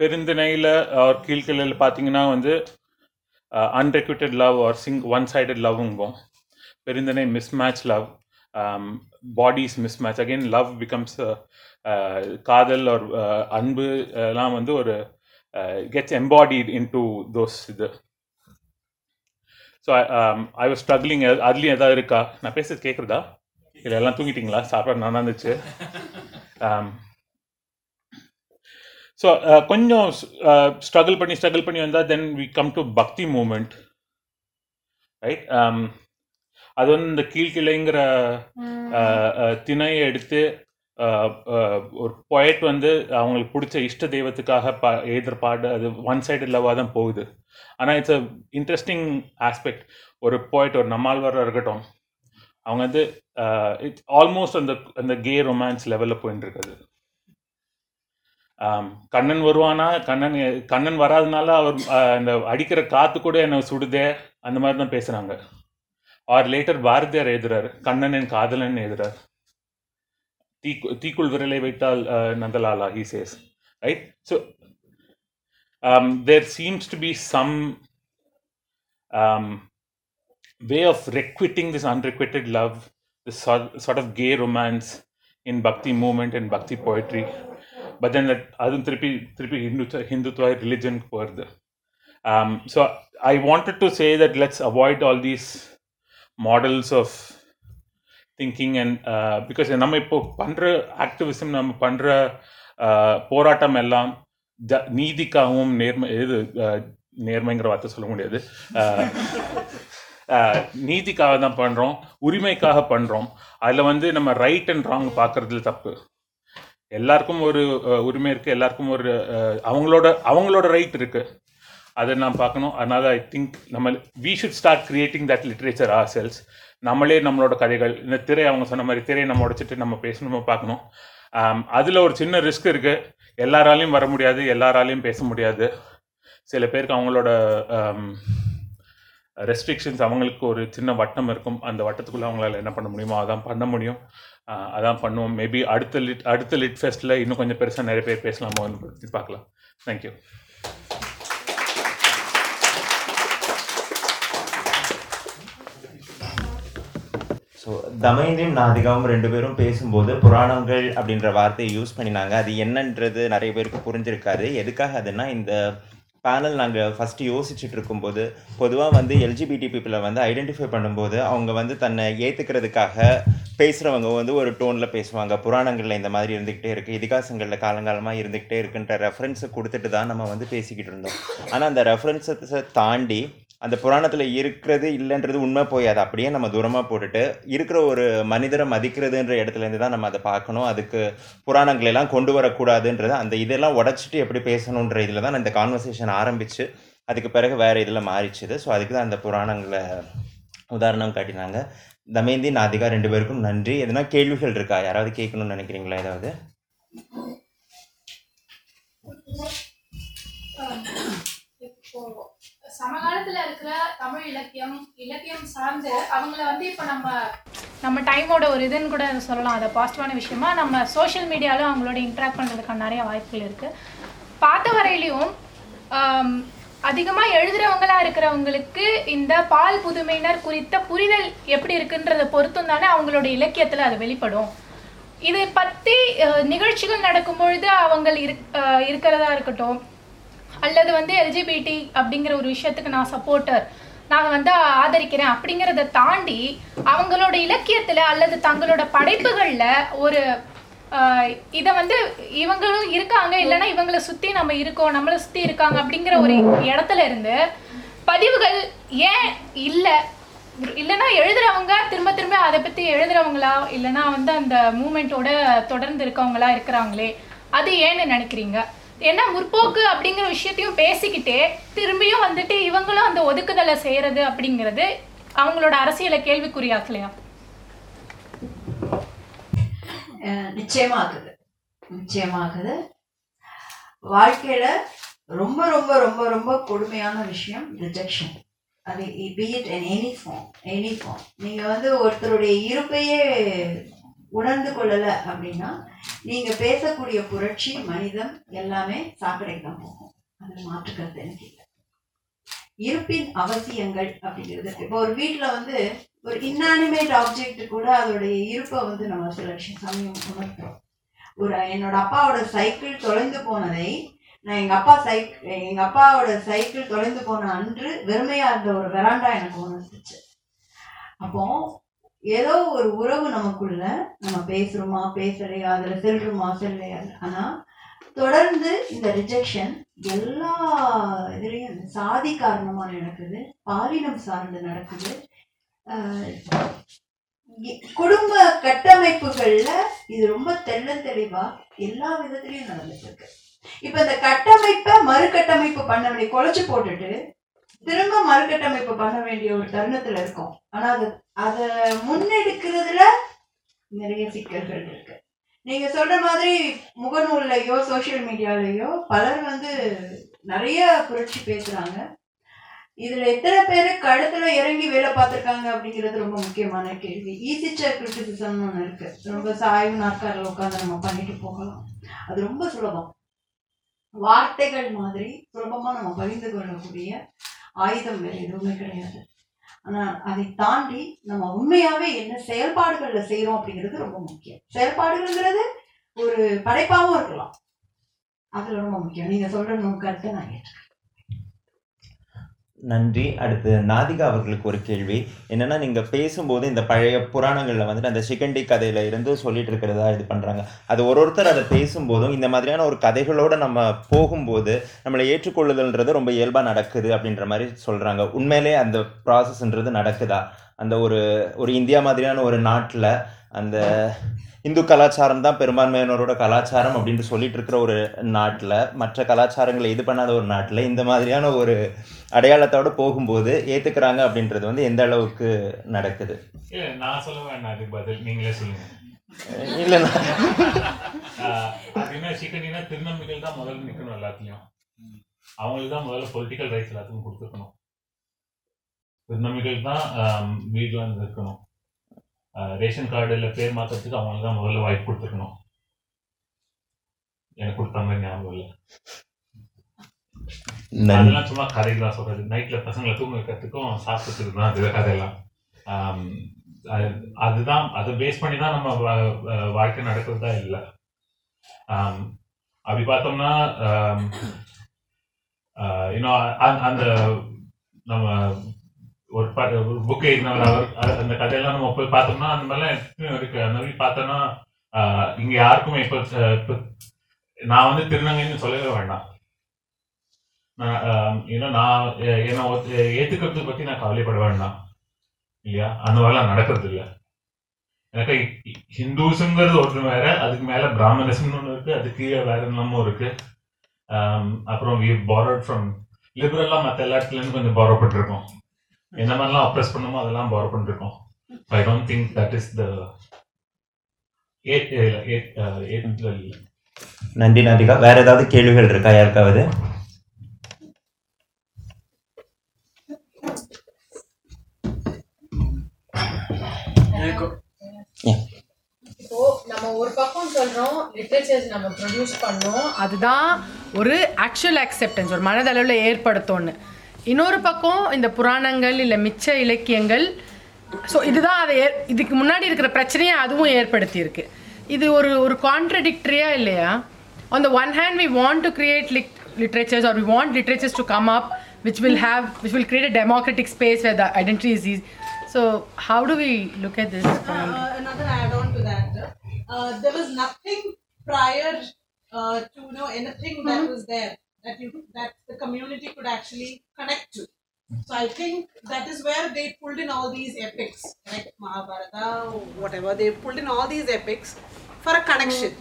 பெருந்திணையில் ஒரு கீழ்கிளையில் பார்த்தீங்கன்னா வந்து அன்ரெக்யூட்டட் லவ் ஆர் சிங் ஒன் சைடட் லவ்ங்குவோம் பெருந்திணை mismatch love bodies mismatch again love becomes காதல் ஒரு அன்பு எல்லாம் வந்து ஒரு gets embodied into those இது. ஸோ ஐ வாஸ் ஸ்ட்ரகிளிங் அதுலேயும் எதாவது இருக்கா? நான் பேசுறது கேட்குறதா இல்லை எல்லாம் தூங்கிட்டீங்களா? சாப்பிட நல்லா இருந்துச்சு. ஸோ கொஞ்சம் ஸ்ட்ரகிள் பண்ணி ஸ்ட்ரகிள் பண்ணி வந்தால் then we come to bhakti movement right அது வந்து இந்த கீழ்கிளைங்கிற அஹ், திணையை எடுத்து ஒரு பொயட் வந்து அவங்களுக்கு பிடிச்ச இஷ்ட தெய்வத்துக்காக பா எழுதுற பாடு அது ஒன் சைடு லவ்வாக தான் போகுது. ஆனால் இட்ஸ் அ இன்ட்ரெஸ்டிங் ஆஸ்பெக்ட் ஒரு பொயட் ஒரு நம்மாழ்வாராக இருக்கட்டும் அவங்க வந்து இட்ஸ் ஆல்மோஸ்ட் அந்த அந்த கே ரொமான்ஸ் லெவலில் போயிட்டு இருக்குது. கண்ணன் வருவானா கண்ணன் கண்ணன் வராதனால அவர் அந்த அடிக்கிற காற்று கூட என்னை சுடுதே அந்த மாதிரி தான் பேசுகிறாங்க ஆர் லேட்டர் பாரதியார் எழுதுறாரு கண்ணன் என் காதலன் எழுதுறாரு. தீக்கு தீக்குள் விரலை வைத்தால் ஆஹ், Nandalala he says right so there seems to be some way of requiting this unrequited love, this sort, sort of gay romance in Bhakti movement and Bhakti poetry. But then that அதுவும் திருப்பி திருப்பி ஹிந்துத்வா ஹிந்துத்வா ரிலிஜனுக்கு போகிறது so I wanted to say that let's avoid all these models of thinking and because நம்ம இப்போ பண்ணுற activism நம்ம பண்ணுற uh, போராட்டம் எல்லாம் ஜ நீதிக்காகவும் நேர்மை இது uh, நேர்மைங்கிற வார்த்தை சொல்ல முடியாது. Uh, நீதிக்காக தான் பண்ணுறோம் உரிமைக்காக பண்ணுறோம் அதில் வந்து நம்ம ரைட் அண்ட் ராங் பார்க்கறதுல தப்பு. எல்லாருக்கும் ஒரு உரிமை இருக்குது எல்லாருக்கும் ஒரு அவங்களோட அவங்களோட ரைட் இருக்குது அதை நான் பார்க்கணும். அதனால் ஐ திங்க் நம்ம we should start creating that literature ourselves நம்மளே நம்மளோட கதைகள் இந்த திரை அவங்க சொன்ன மாதிரி திரையை நம்ம உடைச்சிட்டு நம்ம பேசணுமோ பார்க்கணும். அதில் ஒரு சின்ன ரிஸ்க் இருக்குது எல்லாராலையும் வர முடியாது எல்லாராலையும் பேச முடியாது. சில பேருக்கு அவங்களோட ரெஸ்ட்ரிக்ஷன்ஸ் அவங்களுக்கு ஒரு சின்ன வட்டம் இருக்கும். அந்த வட்டத்துக்குள்ளே அவங்களால என்ன பண்ண முடியுமோ அதான் பண்ண முடியும். அதான் பண்ணுவோம். மேபி அடுத்த லிட் அடுத்த லிட் ஃபெஸ்ட்டில் இன்னும் கொஞ்சம் பெருசாக நிறைய பேர் பேசலாமோ பற்றி பார்க்கலாம் தேங்க்யூ ஸோ தமயந்தியும் நாதிகாவும் ரெண்டு பேரும் பேசும்போது புராணங்கள் அப்படின்ற வார்த்தையை யூஸ் பண்ணினாங்க. அது என்னன்றது நிறைய பேருக்கு புரிஞ்சிருக்காது. எதுக்காக அதுனா இந்த பேனல் நாங்கள் ஃபஸ்ட்டு யோசிச்சுட்டு இருக்கும்போது பொதுவாக வந்து எல்ஜிபிடி பீப்புளை வந்து ஐடென்டிஃபை பண்ணும்போது அவங்க வந்து தன்னை ஏற்றுக்கிறதுக்காக பேசுகிறவங்க வந்து ஒரு டோனில் பேசுவாங்க. புராணங்களில் இந்த மாதிரி இருந்துக்கிட்டே இருக்குது இதிகாசங்களில் காலங்காலமாக இருந்துக்கிட்டே இருக்குன்ற ரெஃபரன்ஸை கொடுத்துட்டு தான் நம்ம வந்து பேசிக்கிட்டு இருந்தோம். ஆனால் அந்த ரெஃபரன்ஸை தாண்டி அந்த புராணத்தில் இருக்கிறது இல்லைன்றது உண்மை போய் அதை அப்படியே நம்ம தூரமாக போட்டுட்டு இருக்கிற ஒரு மனிதரை மதிக்கிறதுன்ற இடத்துலேருந்து தான் நம்ம அதை பார்க்கணும். அதுக்கு புராணங்களை எல்லாம் கொண்டு வரக்கூடாதுன்றது அந்த இதெல்லாம் உடச்சிட்டு எப்படி பேசணுன்ற இதில் தான் இந்த கான்வர்சேஷன் ஆரம்பித்து அதுக்கு பிறகு வேறு இதில் மாறிச்சுது. ஸோ அதுக்கு தான் அந்த புராணங்களை உதாரணம் காட்டினாங்க. தமேந்தி நாதிகா ரெண்டு பேருக்கும் நன்றி. எதனா கேள்விகள் இருக்கா? யாராவது கேட்கணும்னு நினைக்கிறீங்களா ஏதாவது? இப்போ சமகாலத்துல இருக்கிற தமிழ் இலக்கியம் இலக்கியம் சார்ந்து அவங்கள வந்து இப்போ நம்ம நம்ம டைமோட ஒரு இதுன்னு கூட சொல்லலாம். அதை பாசிட்டிவான விஷயமா நம்ம சோஷியல் மீடியாவில் அவங்களோட இன்ட்ராக்ட் பண்ணுறதுக்கான நிறைய வாய்ப்புகள் இருக்குது பார்த்த வரையிலையும் அதிகமாக எழுதுறவங்களா இருக்கிறவங்களுக்கு இந்த பால் புதுமையினர் குறித்த புரிதல் எப்படி இருக்குன்றதை பொறுத்தும் தானே அவங்களோட இலக்கியத்தில் அது வெளிப்படும். இதை பற்றி நிகழ்ச்சிகள் நடக்கும் பொழுது அவங்க இருக்கிறதா இருக்கட்டும் அல்லது வந்து எல்ஜிபிடி அப்படிங்கிற ஒரு விஷயத்துக்கு நான் சப்போர்ட்டர் நான் வந்து ஆதரிக்கிறேன் அப்படிங்கிறத தாண்டி அவங்களோட இலக்கியத்தில் அல்லது தங்களோட படைப்புகளில் ஒரு இதை வந்து இவங்களும் இருக்காங்க இல்லைன்னா இவங்களை சுற்றி நம்ம இருக்கோம் நம்மளை சுற்றி இருக்காங்க அப்படிங்கிற ஒரு இடத்துல இருந்து பதிவுகள் ஏன் இல்லை? இல்லைன்னா எழுதுறவங்க திரும்ப திரும்ப அதை பற்றி எழுதுறவங்களா? இல்லைன்னா வந்து அந்த மூமெண்ட்டோட தொடர்ந்து இருக்கவங்களா இருக்கிறாங்களே? அது ஏன்னு நினைக்கிறீங்க? ஏன்னா முற்போக்கு அப்படிங்கிற விஷயத்தையும் பேசிக்கிட்டே திரும்பியும் வந்துட்டு இவங்களும் அந்த ஒதுக்குதலை செய்யறது அப்படிங்கிறது அவங்களோட அரசியலை கேள்விக்குறியாக்கலையா? நிச்சயமாகுது நிச்சயமாகுது வாழ்க்கையில ரொம்ப ரொம்ப ரொம்ப ரொம்ப கொடுமையான விஷயம் ரிஜெக்ஷன் அது be it in any form any form நீங்கள் வந்து ஒருத்தருடைய இருப்பையே உணர்ந்து கொள்ளலை அப்படின்னா நீங்கள் பேசக்கூடிய புரட்சி மனிதம் எல்லாமே சாக்கடைக்கு தான் போகும். அதில் மாற்றுக்கிறது எனக்கு இல்லை. இருப்பின் அவசியங்கள் அப்படிங்கிறது இப்போ ஒரு வீட்டில் வந்து ஒரு இன்னானிமேட் ஆப்ஜெக்ட் கூட அதோடைய இருப்பை வந்து நம்ம சில சமயம் உணர்த்துறோம். ஒரு என்னோட அப்பாவோட சைக்கிள் தொலைந்து போனதை நான் எங்கள் அப்பா சைக் எங்கள் அப்பாவோட சைக்கிள் தொலைந்து போன அன்று வெறுமையாக இருந்த ஒரு வெராண்டா எனக்கு உணர்ந்துச்சு அப்போ ஏதோ ஒரு உறவு நமக்குள்ள நம்ம பேசுறோமா பேசலையா அதுல செல்றோமா செல்லையா ஆனா தொடர்ந்து இந்த ரிஜெக்ஷன் எல்லா இதுலயும் சாதி காரணமா நடக்குது பாலினம் சார்ந்து நடக்குது. குடும்ப கட்டமைப்புகள்ல இது ரொம்ப தெள்ள தெளிவா எல்லா விதத்திலயும் நடந்துட்டு இருக்கு இப்ப இந்த கட்டமைப்பை மறுகட்டமைப்பு பண்ண வேண்டிய குலைச்சு போட்டுட்டு திரும்ப மறுகட்டமைப்பு பண்ண வேண்டிய ஒரு தருணத்துல இருக்கும். ஆனா அது அதை முன்னெடுக்கிறதுல நிறைய சிக்கல்கள் இருக்கு. நீங்க சொல்ற மாதிரி முகநூல்லையோ சோஷியல் மீடியாலேயோ பலர் வந்து நிறைய புரட்சி பேசுறாங்க. இதுல எத்தனை பேர் கழுத்துல இறங்கி வேலை பார்த்துருக்காங்க அப்படிங்கிறது ரொம்ப முக்கியமான கேள்வி. ஈசிச்சர் சேர் கிரிட்டிசிசம்னு ஒன்று இருக்கு. ரொம்ப சாய்வு நாற்காரில் உட்காந்து நம்ம பண்ணிட்டு போகலாம். அது ரொம்ப சுலபம். வார்த்தைகள் மாதிரி சுலபமா நம்ம பகிர்ந்து கொள்ளக்கூடிய ஆயுதம் வேறு எதுவுமே கிடையாது. ஆனா அதை தாண்டி நம்ம உண்மையாவே என்ன செயல்பாடுகள்ல செய்கிறோம் அப்படிங்கிறது ரொம்ப முக்கியம். செயல்பாடுகள்ங்கிறது ஒரு படைப்பாவும் இருக்கலாம். அது ரொம்ப முக்கியம். நீங்க சொல்ற நோக்கத்தை நான் ஏற்றுக்கிறேன். நன்றி. அடுத்து நாதிகா அவர்களுக்கு ஒரு கேள்வி. என்னென்னா நீங்கள் பேசும்போது இந்த பழைய புராணங்களில் வந்துட்டு அந்த சிகண்டி கதையில இருந்து சொல்லிட்டு இருக்கிறதா இது பண்ணுறாங்க அது ஒரு ஒருத்தர் அதை பேசும்போதும் இந்த மாதிரியான ஒரு கதைகளோடு நம்ம போகும்போது நம்மளை ஏற்றுக்கொள்ளுதல்ன்றது ரொம்ப இயல்பாக நடக்குது அப்படின்ற மாதிரி சொல்கிறாங்க உண்மையிலே அந்த ப்ராசஸ்ன்றது நடக்குதா? அந்த ஒரு ஒரு இந்தியா மாதிரியான ஒரு நாட்டில் அந்த இந்து கலாச்சாரம் தான் பெரும்பான்மையினரோட கலாச்சாரம் அப்படின்னு சொல்லிட்டு இருக்கிற ஒரு நாட்டில் மற்ற கலாச்சாரங்களை இது பண்ணாத ஒரு நாட்டில் இந்த மாதிரியான ஒரு அடையாளத்தோட போகும்போது ஏத்துக்கிறாங்க அப்படின்றது வந்து எந்த அளவுக்கு நடக்குது? இல்ல நான் சொல்ல வேண்டாம் அதுக்கு பதில். நீங்களே சொல்லுங்க. அது என்ன சிக்கனினா திருநம்பிகள் தான் முதல்ல நிக்கணும் எல்லாத்துலயும். அவங்களுக்கு தான் முதல்ல பொலிட்டிக்கல் ரைட்ஸ் எல்லாத்துக்கும் கொடுத்துருக்கணும். திருநம்பிகள் தான் வீட்டில் இருக்கணும். ரேஷன் கார்டுல பேர் மாத்துறதுக்கு அவங்களுக்கு தான் முதல்ல வாய்ப்பு கொடுத்துருக்கணும். எனக்கு கொடுத்த மாதிரி ஞாபகம் இல்லை. அதெல்லாம் சும்மா கதை தான் சொல்றது. நைட்ல பசங்களை தூங்க வைக்கிறதுக்கும் சாப்பிட்றதுக்கு தான் அது கதையெல்லாம். அதுதான் அதை பேஸ் பண்ணி தான் நம்ம வாழ்க்கை நடக்கிறதா இல்லை. அப்படி பார்த்தோம்னா இன்னும் அந்த நம்ம ஒரு புக் எழுதினவர் அவர் அந்த கதையெல்லாம் நம்ம போய் பார்த்தோம்னா அந்த மாதிரிலாம் இருக்கு. அந்த மாதிரி பார்த்தோம்னா இங்க யாருக்குமே இப்ப நான் வந்து திருநங்கைன்னு சொல்லவே வேண்டாம். ஏன்னா நான் ஏன்னா ஏத்துக்கிறது பத்தி நான் கவலைப்பட வேண்டாம். இல்லையா? அந்த மாதிரிலாம் நடக்கிறது இல்லை. எனக்கு ஹிந்துஸுங்கிறது ஒன்று வேற அதுக்கு மேல பிராமணிசம்னு ஒன்று இருக்கு அதுக்கு கீழே வேற என்னமோ இருக்கு. அப்புறம் வி பாரோட் ஃப்ரம் லிபரலா மற்ற எல்லா இடத்துல இருந்து கொஞ்சம் borrow பண்ணிருக்கோம். என்ன மாதிரிலாம் அப்ரெஸ் பண்ணுமோ அதெல்லாம் borrow பண்ணிருக்கோம். I don't think that is the நன்றி நாதிகா வேற ஏதாவது கேள்விகள் இருக்கா? யாருக்காவது? இப்போ நம்ம ஒரு பக்கம் சொல்றோம் லிட்ரேச்சர்ஸ் நம்ம ப்ரொடியூஸ் பண்ணோம். அதுதான் ஒரு ஆக்சுவல் அக்செப்டன்ஸ் ஒரு மனதளவில் ஏற்படுத்தும்னு இன்னொரு பக்கம் இந்த புராணங்கள் இல்லை மிச்ச இலக்கியங்கள் ஸோ இதுதான் அதை ஏ இதுக்கு முன்னாடி இருக்கிற பிரச்சனையை அதுவும் ஏற்படுத்தியிருக்கு இது ஒரு ஒரு கான்ட்ரடிக்டரியா இல்லையா on the one hand we want to create like literatures or we want literatures to come up which will have which will create a democratic space where the identity is easy. So how do we look at this? Kamal? Uh, another add-on to that, uh, there was nothing prior uh, to you know anything that was there that you that the community could actually connect to. So I think that is where they pulled in all these epics, like Mahabharata, whatever. They pulled in all these epics for a connection.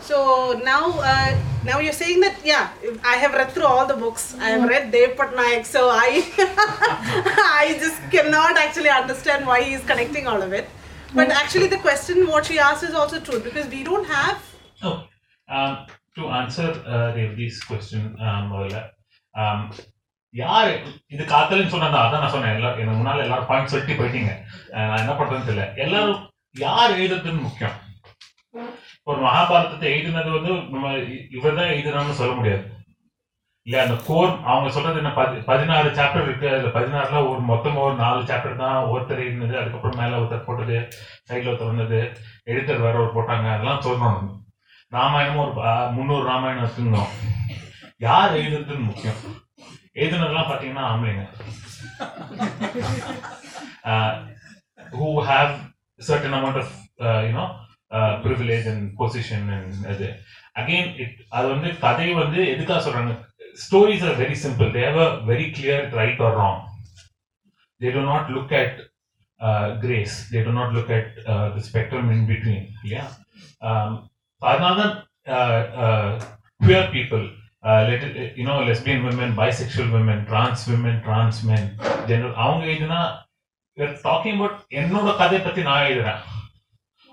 So now, uh, now you're saying that yeah, I have read through all the books. I have read Dev Patnaik, so I, [laughs] I just cannot actually understand why he's connecting all of it. But actually, the question what she asked is also true because we don't have Oh, um, to answer Revathi's question முதல்ல, யார் இது காத்தலன்னு சொன்னா அதான் நான் சொன்னேன். எல்லாரும் எனக்கு முன்னால எல்லாரும் பாயிண்ட் சொல்லிட்டு போயிட்டீங்க. Uh, நான் என்ன பண்றதுன்னு தெரியல. எல்லாரும் யார் எழுதுறதுன்னு முக்கியம். ஒரு மகாபாரதத்தை எழுதினது வந்து நம்ம இவர் தான் எழுதுனான்னு சொல்ல முடியாது. இல்ல அந்த கோர் அவங்க சொல்றது என்ன பதி- பதினாறு சாப்டர் இருக்கு. அதுல பதினாறுல ஒரு மொத்தமா ஒரு நாலு சாப்டர் தான் ஒருத்தர் எழுதினது அதுக்கப்புறம் மேல ஒருத்தர் போட்டது சைட்ல ஒருத்தர் வந்தது எடிட்டர் வேற ஒரு போட்டாங்க அதெல்லாம் சொல்லணும் ராமாயணம் ஒரு முன்னூறு ராமாயணம் வச்சுருந்தோம் யார் எழுதுறதுன்னு முக்கியம் எழுதுனதெல்லாம் பார்த்தீங்கன்னா ஆம்பளைங்க who have certain amount of you know privilege and position and அது அகெயின் இட் அது வந்து கதை வந்து எதுக்காக சொல்றாங்க stories are very simple they've a very clear right or wrong they do not look at greys they do not look at the spectrum in between இல்லையா அதனால between yeah um, அதனாலதான் uh, uh, queer people. Uh, let it, you know lesbian women bisexual women trans women trans men அவங்க எழுதுனா docking talking about என்னோட கதை பத்தி நான் எழுதுறேன்.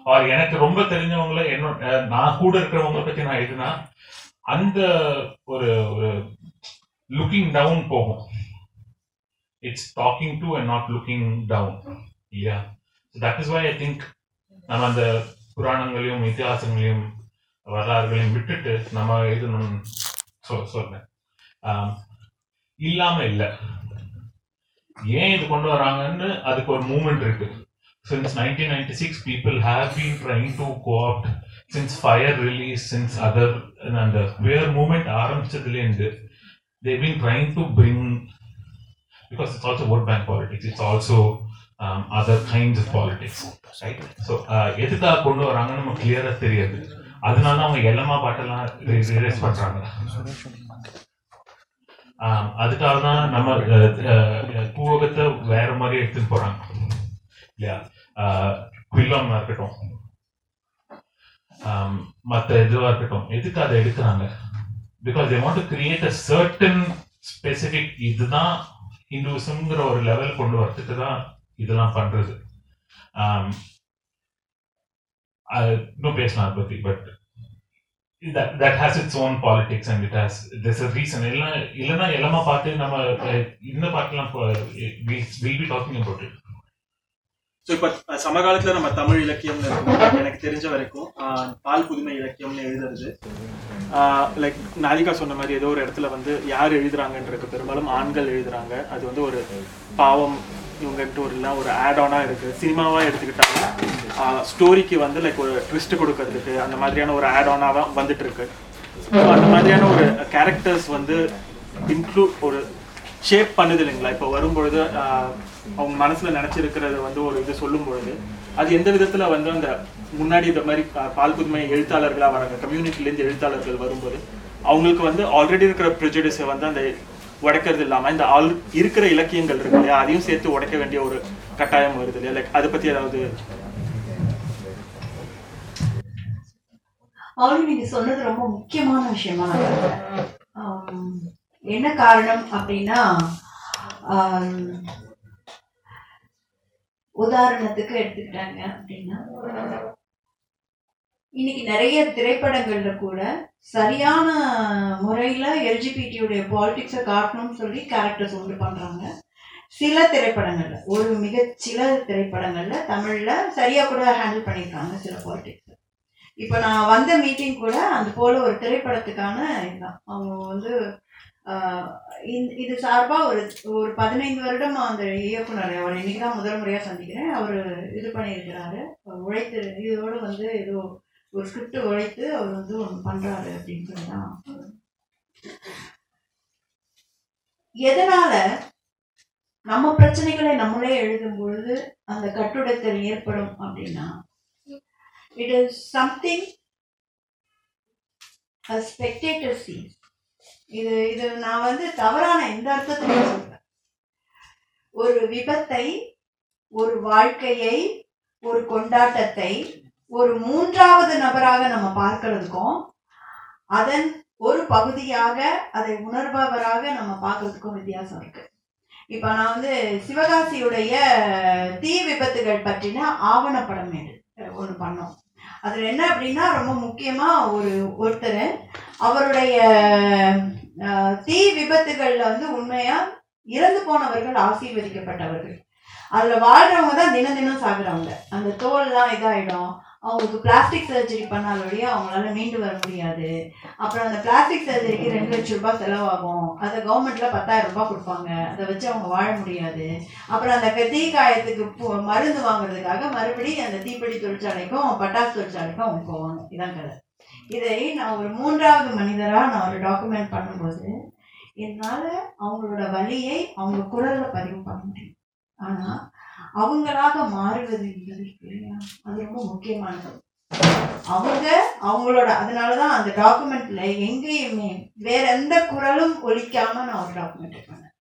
ஆர் எனக்கு ரொம்ப தெரிஞ்சவங்கள என்னோட நான் கூட இருக்கிறவங்கள பத்தி நான் எழுதுனா அந்த ஒரு ஒரு லுக்கிங் டவுன் போகும். It's talking to and not looking down இல்லையா that is why I think நம்ம அந்த புராணங்களையும் இத்தியாசங்களையும் வரலாறுகளையும் விட்டுட்டு நம்ம எழுதணும்னு சொல் சொல்றேன் இல்லாம இல்ல ஏன் இது கொண்டு வராங்கன்னு அதுக்கு ஒரு மூமெண்ட் இருக்கு since 1996 people have been trying to co-opt since fire release since other and the queer movement ஆரம்பிச்சதுலேருந்து they've been trying to bring because it's also vote bank politics it's also um, other kinds of politics right so uh, எதுக்காக கொண்டு வராங்கன்னு நமக்கு கிளியரா தெரியாது அதனால அவங்க எல்லமா பாட்டெல்லாம் release பண்றாங்க. அதுக்காக தான் நம்ம பூவகத்தை வேற மாதிரி எடுத்துட்டு போறாங்க. இல்லையா? குயிலம் இருக்கட்டும். மத்த இதுவா இருக்கட்டும். எதுக்கு அதை எடுக்கிறாங்க? Because they want to create a certain specific இதுதான் ஹிந்துசம்ங்கிற ஒரு லெவல் கொண்டு வரதுக்கு தான் இதெல்லாம் பண்றது. இன்னும் பேசலாம் அதை பத்தி but that that has its own politics and it has there's a reason. இல்லைன்னா இல்லைன்னா எல்லாமா பார்த்து நம்ம அஹ், இந்த பாட்டுலாம் will be talking about it so இப்போ சமகாலத்துல நம்ம தமிழ் இலக்கியம்னு இருக்கும் எனக்கு தெரிஞ்ச வரைக்கும் பால் புதுமை இலக்கியம்னு எழுதுறது லைக் நாதிகா சொன்ன மாதிரி ஏதோ ஒரு இடத்துல வந்து யார் எழுதுறாங்கன்றது பெரும்பாலும் ஆண்கள் எழுதுறாங்க அது வந்து ஒரு பாவம் இவங்ககிட்ட ஒரு இல்லை ஒரு ஆட் ஆனா இருக்கு. சினிமாவா எடுத்துக்கிட்டாங்க ஸ்டோரிக்கு வந்து லைக் ஒரு ட்விஸ்ட் கொடுக்கறதுக்கு அந்த மாதிரியான ஒரு ஆட் ஆனாவா வந்துட்டு இருக்கு அந்த மாதிரியான ஒரு கேரக்டர்ஸ் வந்து இன்க்ளூட் ஒரு ஷேப் பண்ணுது இல்லைங்களா? இப்போ வரும்பொழுது அவங்க மனசுல நினைச்சிருக்கிறது வந்து ஒரு இது சொல்லும் பொழுது அது எந்த விதத்துல வந்து அந்த முன்னாடி இந்த மாதிரி பால் புதுமை எழுத்தாளர்களா வராங்க கம்யூனிட்டில இருந்து எழுத்தாளர்கள் வரும்போது அவங்களுக்கு வந்து ஆல்ரெடி இருக்கிற ப்ரெஜடிஸை வந்து அந்த உடைக்கிறது இல்லாம இந்த ஆல் இருக்கிற இலக்கியங்கள் இருக்கு இல்லையா? அதையும் சேர்த்து உடைக்க வேண்டிய ஒரு கட்டாயம் வருது இல்லையா? லைக் அதை பத்தி ஏதாவது அவரு நீங்க சொன்னது ரொம்ப முக்கியமான விஷயமா நான் என்ன காரணம் அப்படின்னா உதாரணத்துக்கு எடுத்துக்கிட்டாங்க அப்படின்னா இன்னைக்கு நிறைய திரைப்படங்கள்ல கூட சரியான முறையில எல்ஜிபிடியுடைய பாலிடிக்ஸை காட்டணும்னு சொல்லி கேரக்டர்ஸ் உண்டு பண்றாங்க. சில திரைப்படங்கள்ல ஒரு மிக சில திரைப்படங்கள்ல தமிழ்ல சரியா கூட ஹேண்டில் பண்ணியிருக்காங்க சில பாலிடிக்ஸ் இப்போ நான் வந்த மீட்டிங் கூட அது போல ஒரு திரைப்படத்துக்கான இதுதான். அவங்க வந்து இது சார்பாக ஒரு ஒரு பதினைந்து வருடம் அந்த இயக்குனர் அவர் இன்னைக்கு தான் முதல் முறையாக சந்திக்கிறேன். அவர் இது பண்ணியிருக்கிறாரு. உழைத்து இதோட வந்து ஏதோ ஒரு ஸ்கிரிப்ட் உழைத்து அவர் வந்து ஒன்று பண்ணுறாரு அப்படின்னு சொல்லி எதனால நம்ம பிரச்சனைகளை நம்மளே எழுதும் பொழுது அந்த கட்டுடத்தில் ஏற்படும் அப்படின்னா it is something a spectator இது இது நான் வந்து தவறான எந்த அர்த்தத்திலையும் சொல்றேன். ஒரு விபத்தை ஒரு வாழ்க்கையை ஒரு கொண்டாட்டத்தை ஒரு மூன்றாவது நபராக நம்ம பார்க்கறதுக்கும் அதன் ஒரு பகுதியாக அதை உணர்பவராக நம்ம பார்க்கறதுக்கும் வித்தியாசம் இருக்கு. இப்ப நான் வந்து சிவகாசியுடைய தீ விபத்துகள் பற்றின ஆவணப்படம் ஒன்று பண்ணோம். அதுல என்ன அப்படின்னா ரொம்ப முக்கியமா ஒரு ஒருத்தர் அவருடைய தீ விபத்துகள்ல வந்து உண்மையா இறந்து போனவர்கள் ஆசீர்வதிக்கப்பட்டவர்கள். அதுல வாழ்றவங்க தான் தினம் தினம் சாகுறவங்க. அந்த தோல்லாம் இதாயிடும். அவங்களுக்கு பிளாஸ்டிக் சர்ஜரி பண்ணாலொழிய அவங்களால மீண்டு வர முடியாது. அப்புறம் அந்த பிளாஸ்டிக் சர்ஜரிக்கு ரெண்டு லட்சம் ரூபாய் செலவாகும். அதை கவர்மெண்ட்ல பத்தாயிரம் ரூபாய் கொடுப்பாங்க. அதை வச்சு அவங்க வாழ முடியாது. அப்புறம் அந்த கத்தி தீ காயத்துக்கு பு- மருந்து வாங்குறதுக்காக மறுபடியும் அந்த தீப்பெடி தொழிற்சாலைக்கும் பட்டாசு தொழிற்சாலைக்கும் அவங்க போவாங்க. இதான் கதை. இதை நான் ஒரு மூன்றாவது மனிதராக நான் ஒரு டாக்குமெண்ட் பண்ணும்போது என்னால் அவங்களோட வலியை அவங்க குரலில் பதிவு பண்ண முடியும். ஆனால் அவங்களாக மாறுவது என்பது இல்லையா அது ரொம்ப முக்கியமானது. அவங்க அவங்களோட அதனாலதான் அந்த டாக்குமெண்ட்ல எங்கேயுமே வேற எந்த குரலும் ஒழிக்காம நான் ஒரு டாக்குமெண்ட் பண்ணேன்.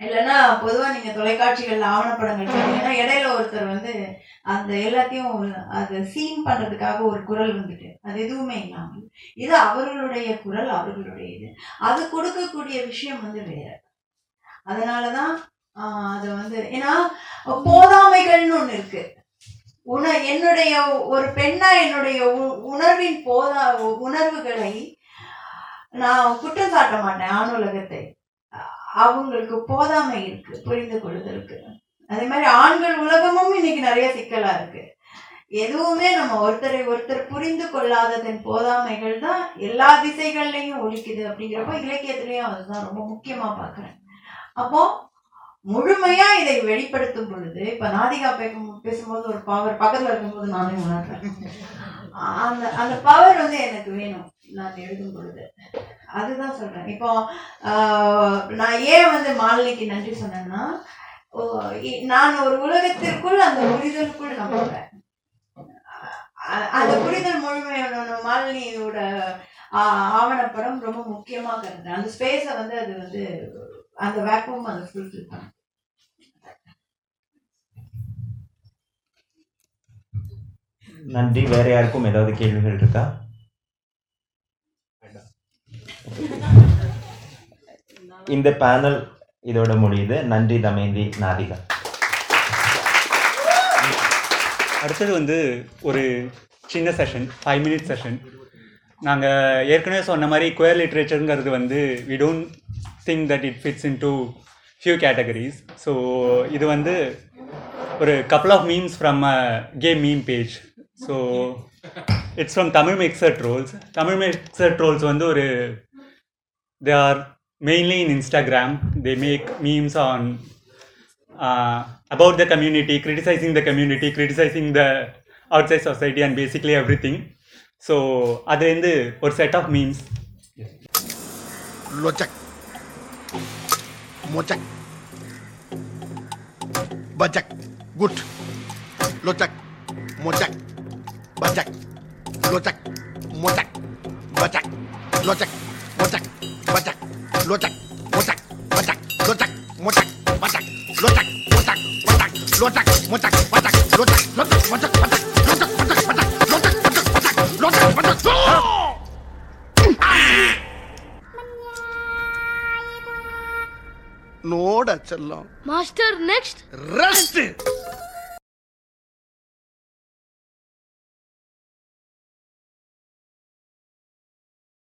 இல்லைன்னா பொதுவா நீங்க தொலைக்காட்சிகள்ல ஆவணப்படங்கள் பார்த்தீங்கன்னா இடையில ஒருத்தர் வந்து அந்த எல்லாத்தையும் அதை சீன் பண்றதுக்காக ஒரு குரல் வந்துட்டு அது எதுவுமே இல்லாமல். இது அவர்களுடைய குரல் அவர்களுடைய இது அது கொடுக்கக்கூடிய விஷயம் வந்து வேற. அதனாலதான் ஆஹ் அது வந்து ஏன்னா போதாமைகள்னு ஒண்ணு இருக்கு. உண என்னுடைய ஒரு பெண்ணா என்னுடைய உ- உணர்வின் போதா உணர்வுகளை நான் குற்றம் சாட்ட மாட்டேன் ஆணுலகத்தை அவங்களுக்கு போதாமை இருக்கு புரிந்து கொள்வதற்கு. அதே மாதிரி ஆண்கள் உலகமும் இன்னைக்கு நிறைய சிக்கலா இருக்கு. எதுவுமே நம்ம ஒருத்தரை ஒருத்தர் புரிந்து கொள்ளாததன் போதாமைகள் தான் எல்லா திசைகள்லையும் ஒழிக்குது அப்படிங்கிறப்ப இலக்கியத்திலையும் அதுதான் ரொம்ப முக்கியமா பாக்குறேன் அப்போ முழுமையா இதை வெளிப்படுத்தும் பொழுது இப்ப நாதிகா பேசும் பேசும்போது ஒரு பவர் பக்கத்துல இருக்கும்போது நானே உணர்றேன். அந்த அந்த பவர் வந்து எனக்கு வேணும் நான் எழுதும் பொழுது. அதுதான் சொல்றேன். இப்போ ஆஹ், நான் ஏன் வந்து மாலினிக்கு நன்றி சொன்னேன்னா ஓ, நான் ஒரு உலகத்திற்குள் அந்த புரிதலுக்குள் நான் போறேன். அந்த புரிதல் முழுமையான மாலினியோட ஆவணப்படம் ரொம்ப முக்கியமாக இருந்தது. அந்த ஸ்பேஸை வந்து அது வந்து அந்த அதை ஃபுல்ஃபில் பண்ணும் நன்றி. வேற யாருக்கும் ஏதாவது கேள்விகள் இருக்கா? இந்த பேனல் இதோட முடியுது. நன்றி தமேந்தி நாதிகா. அடுத்தது வந்து ஒரு சின்ன செஷன் ஃபைவ் மினிட் செஷன் நாங்கள் ஏற்கனவே சொன்ன மாதிரி குயர் லிட்ரேச்சருங்கிறது வந்து we don't think that it fits into few categories so இது வந்து ஒரு couple of memes from a game meme page so it's from Tamil mixer trolls Tamil mixer trolls வந்து ஒரு they are mainly in Instagram they make memes on uh, about the community, criticizing the community, criticizing the outside society, and basically everything. So, அது வந்து ஒரு set of memes locak Mochak. Bajak. Good. Lochak. Mochak. Bajak. Lochak. Mochak. Bajak. Lochak. Mochak. Bajak. Lochak. Mochak. Bajak. Lochak. Mochak. Bajak. Lochak. Mochak. Bajak. Lochak. Mochak. Bajak. Lochak. Mochak. Bajak. நோட செல்லம் master next rest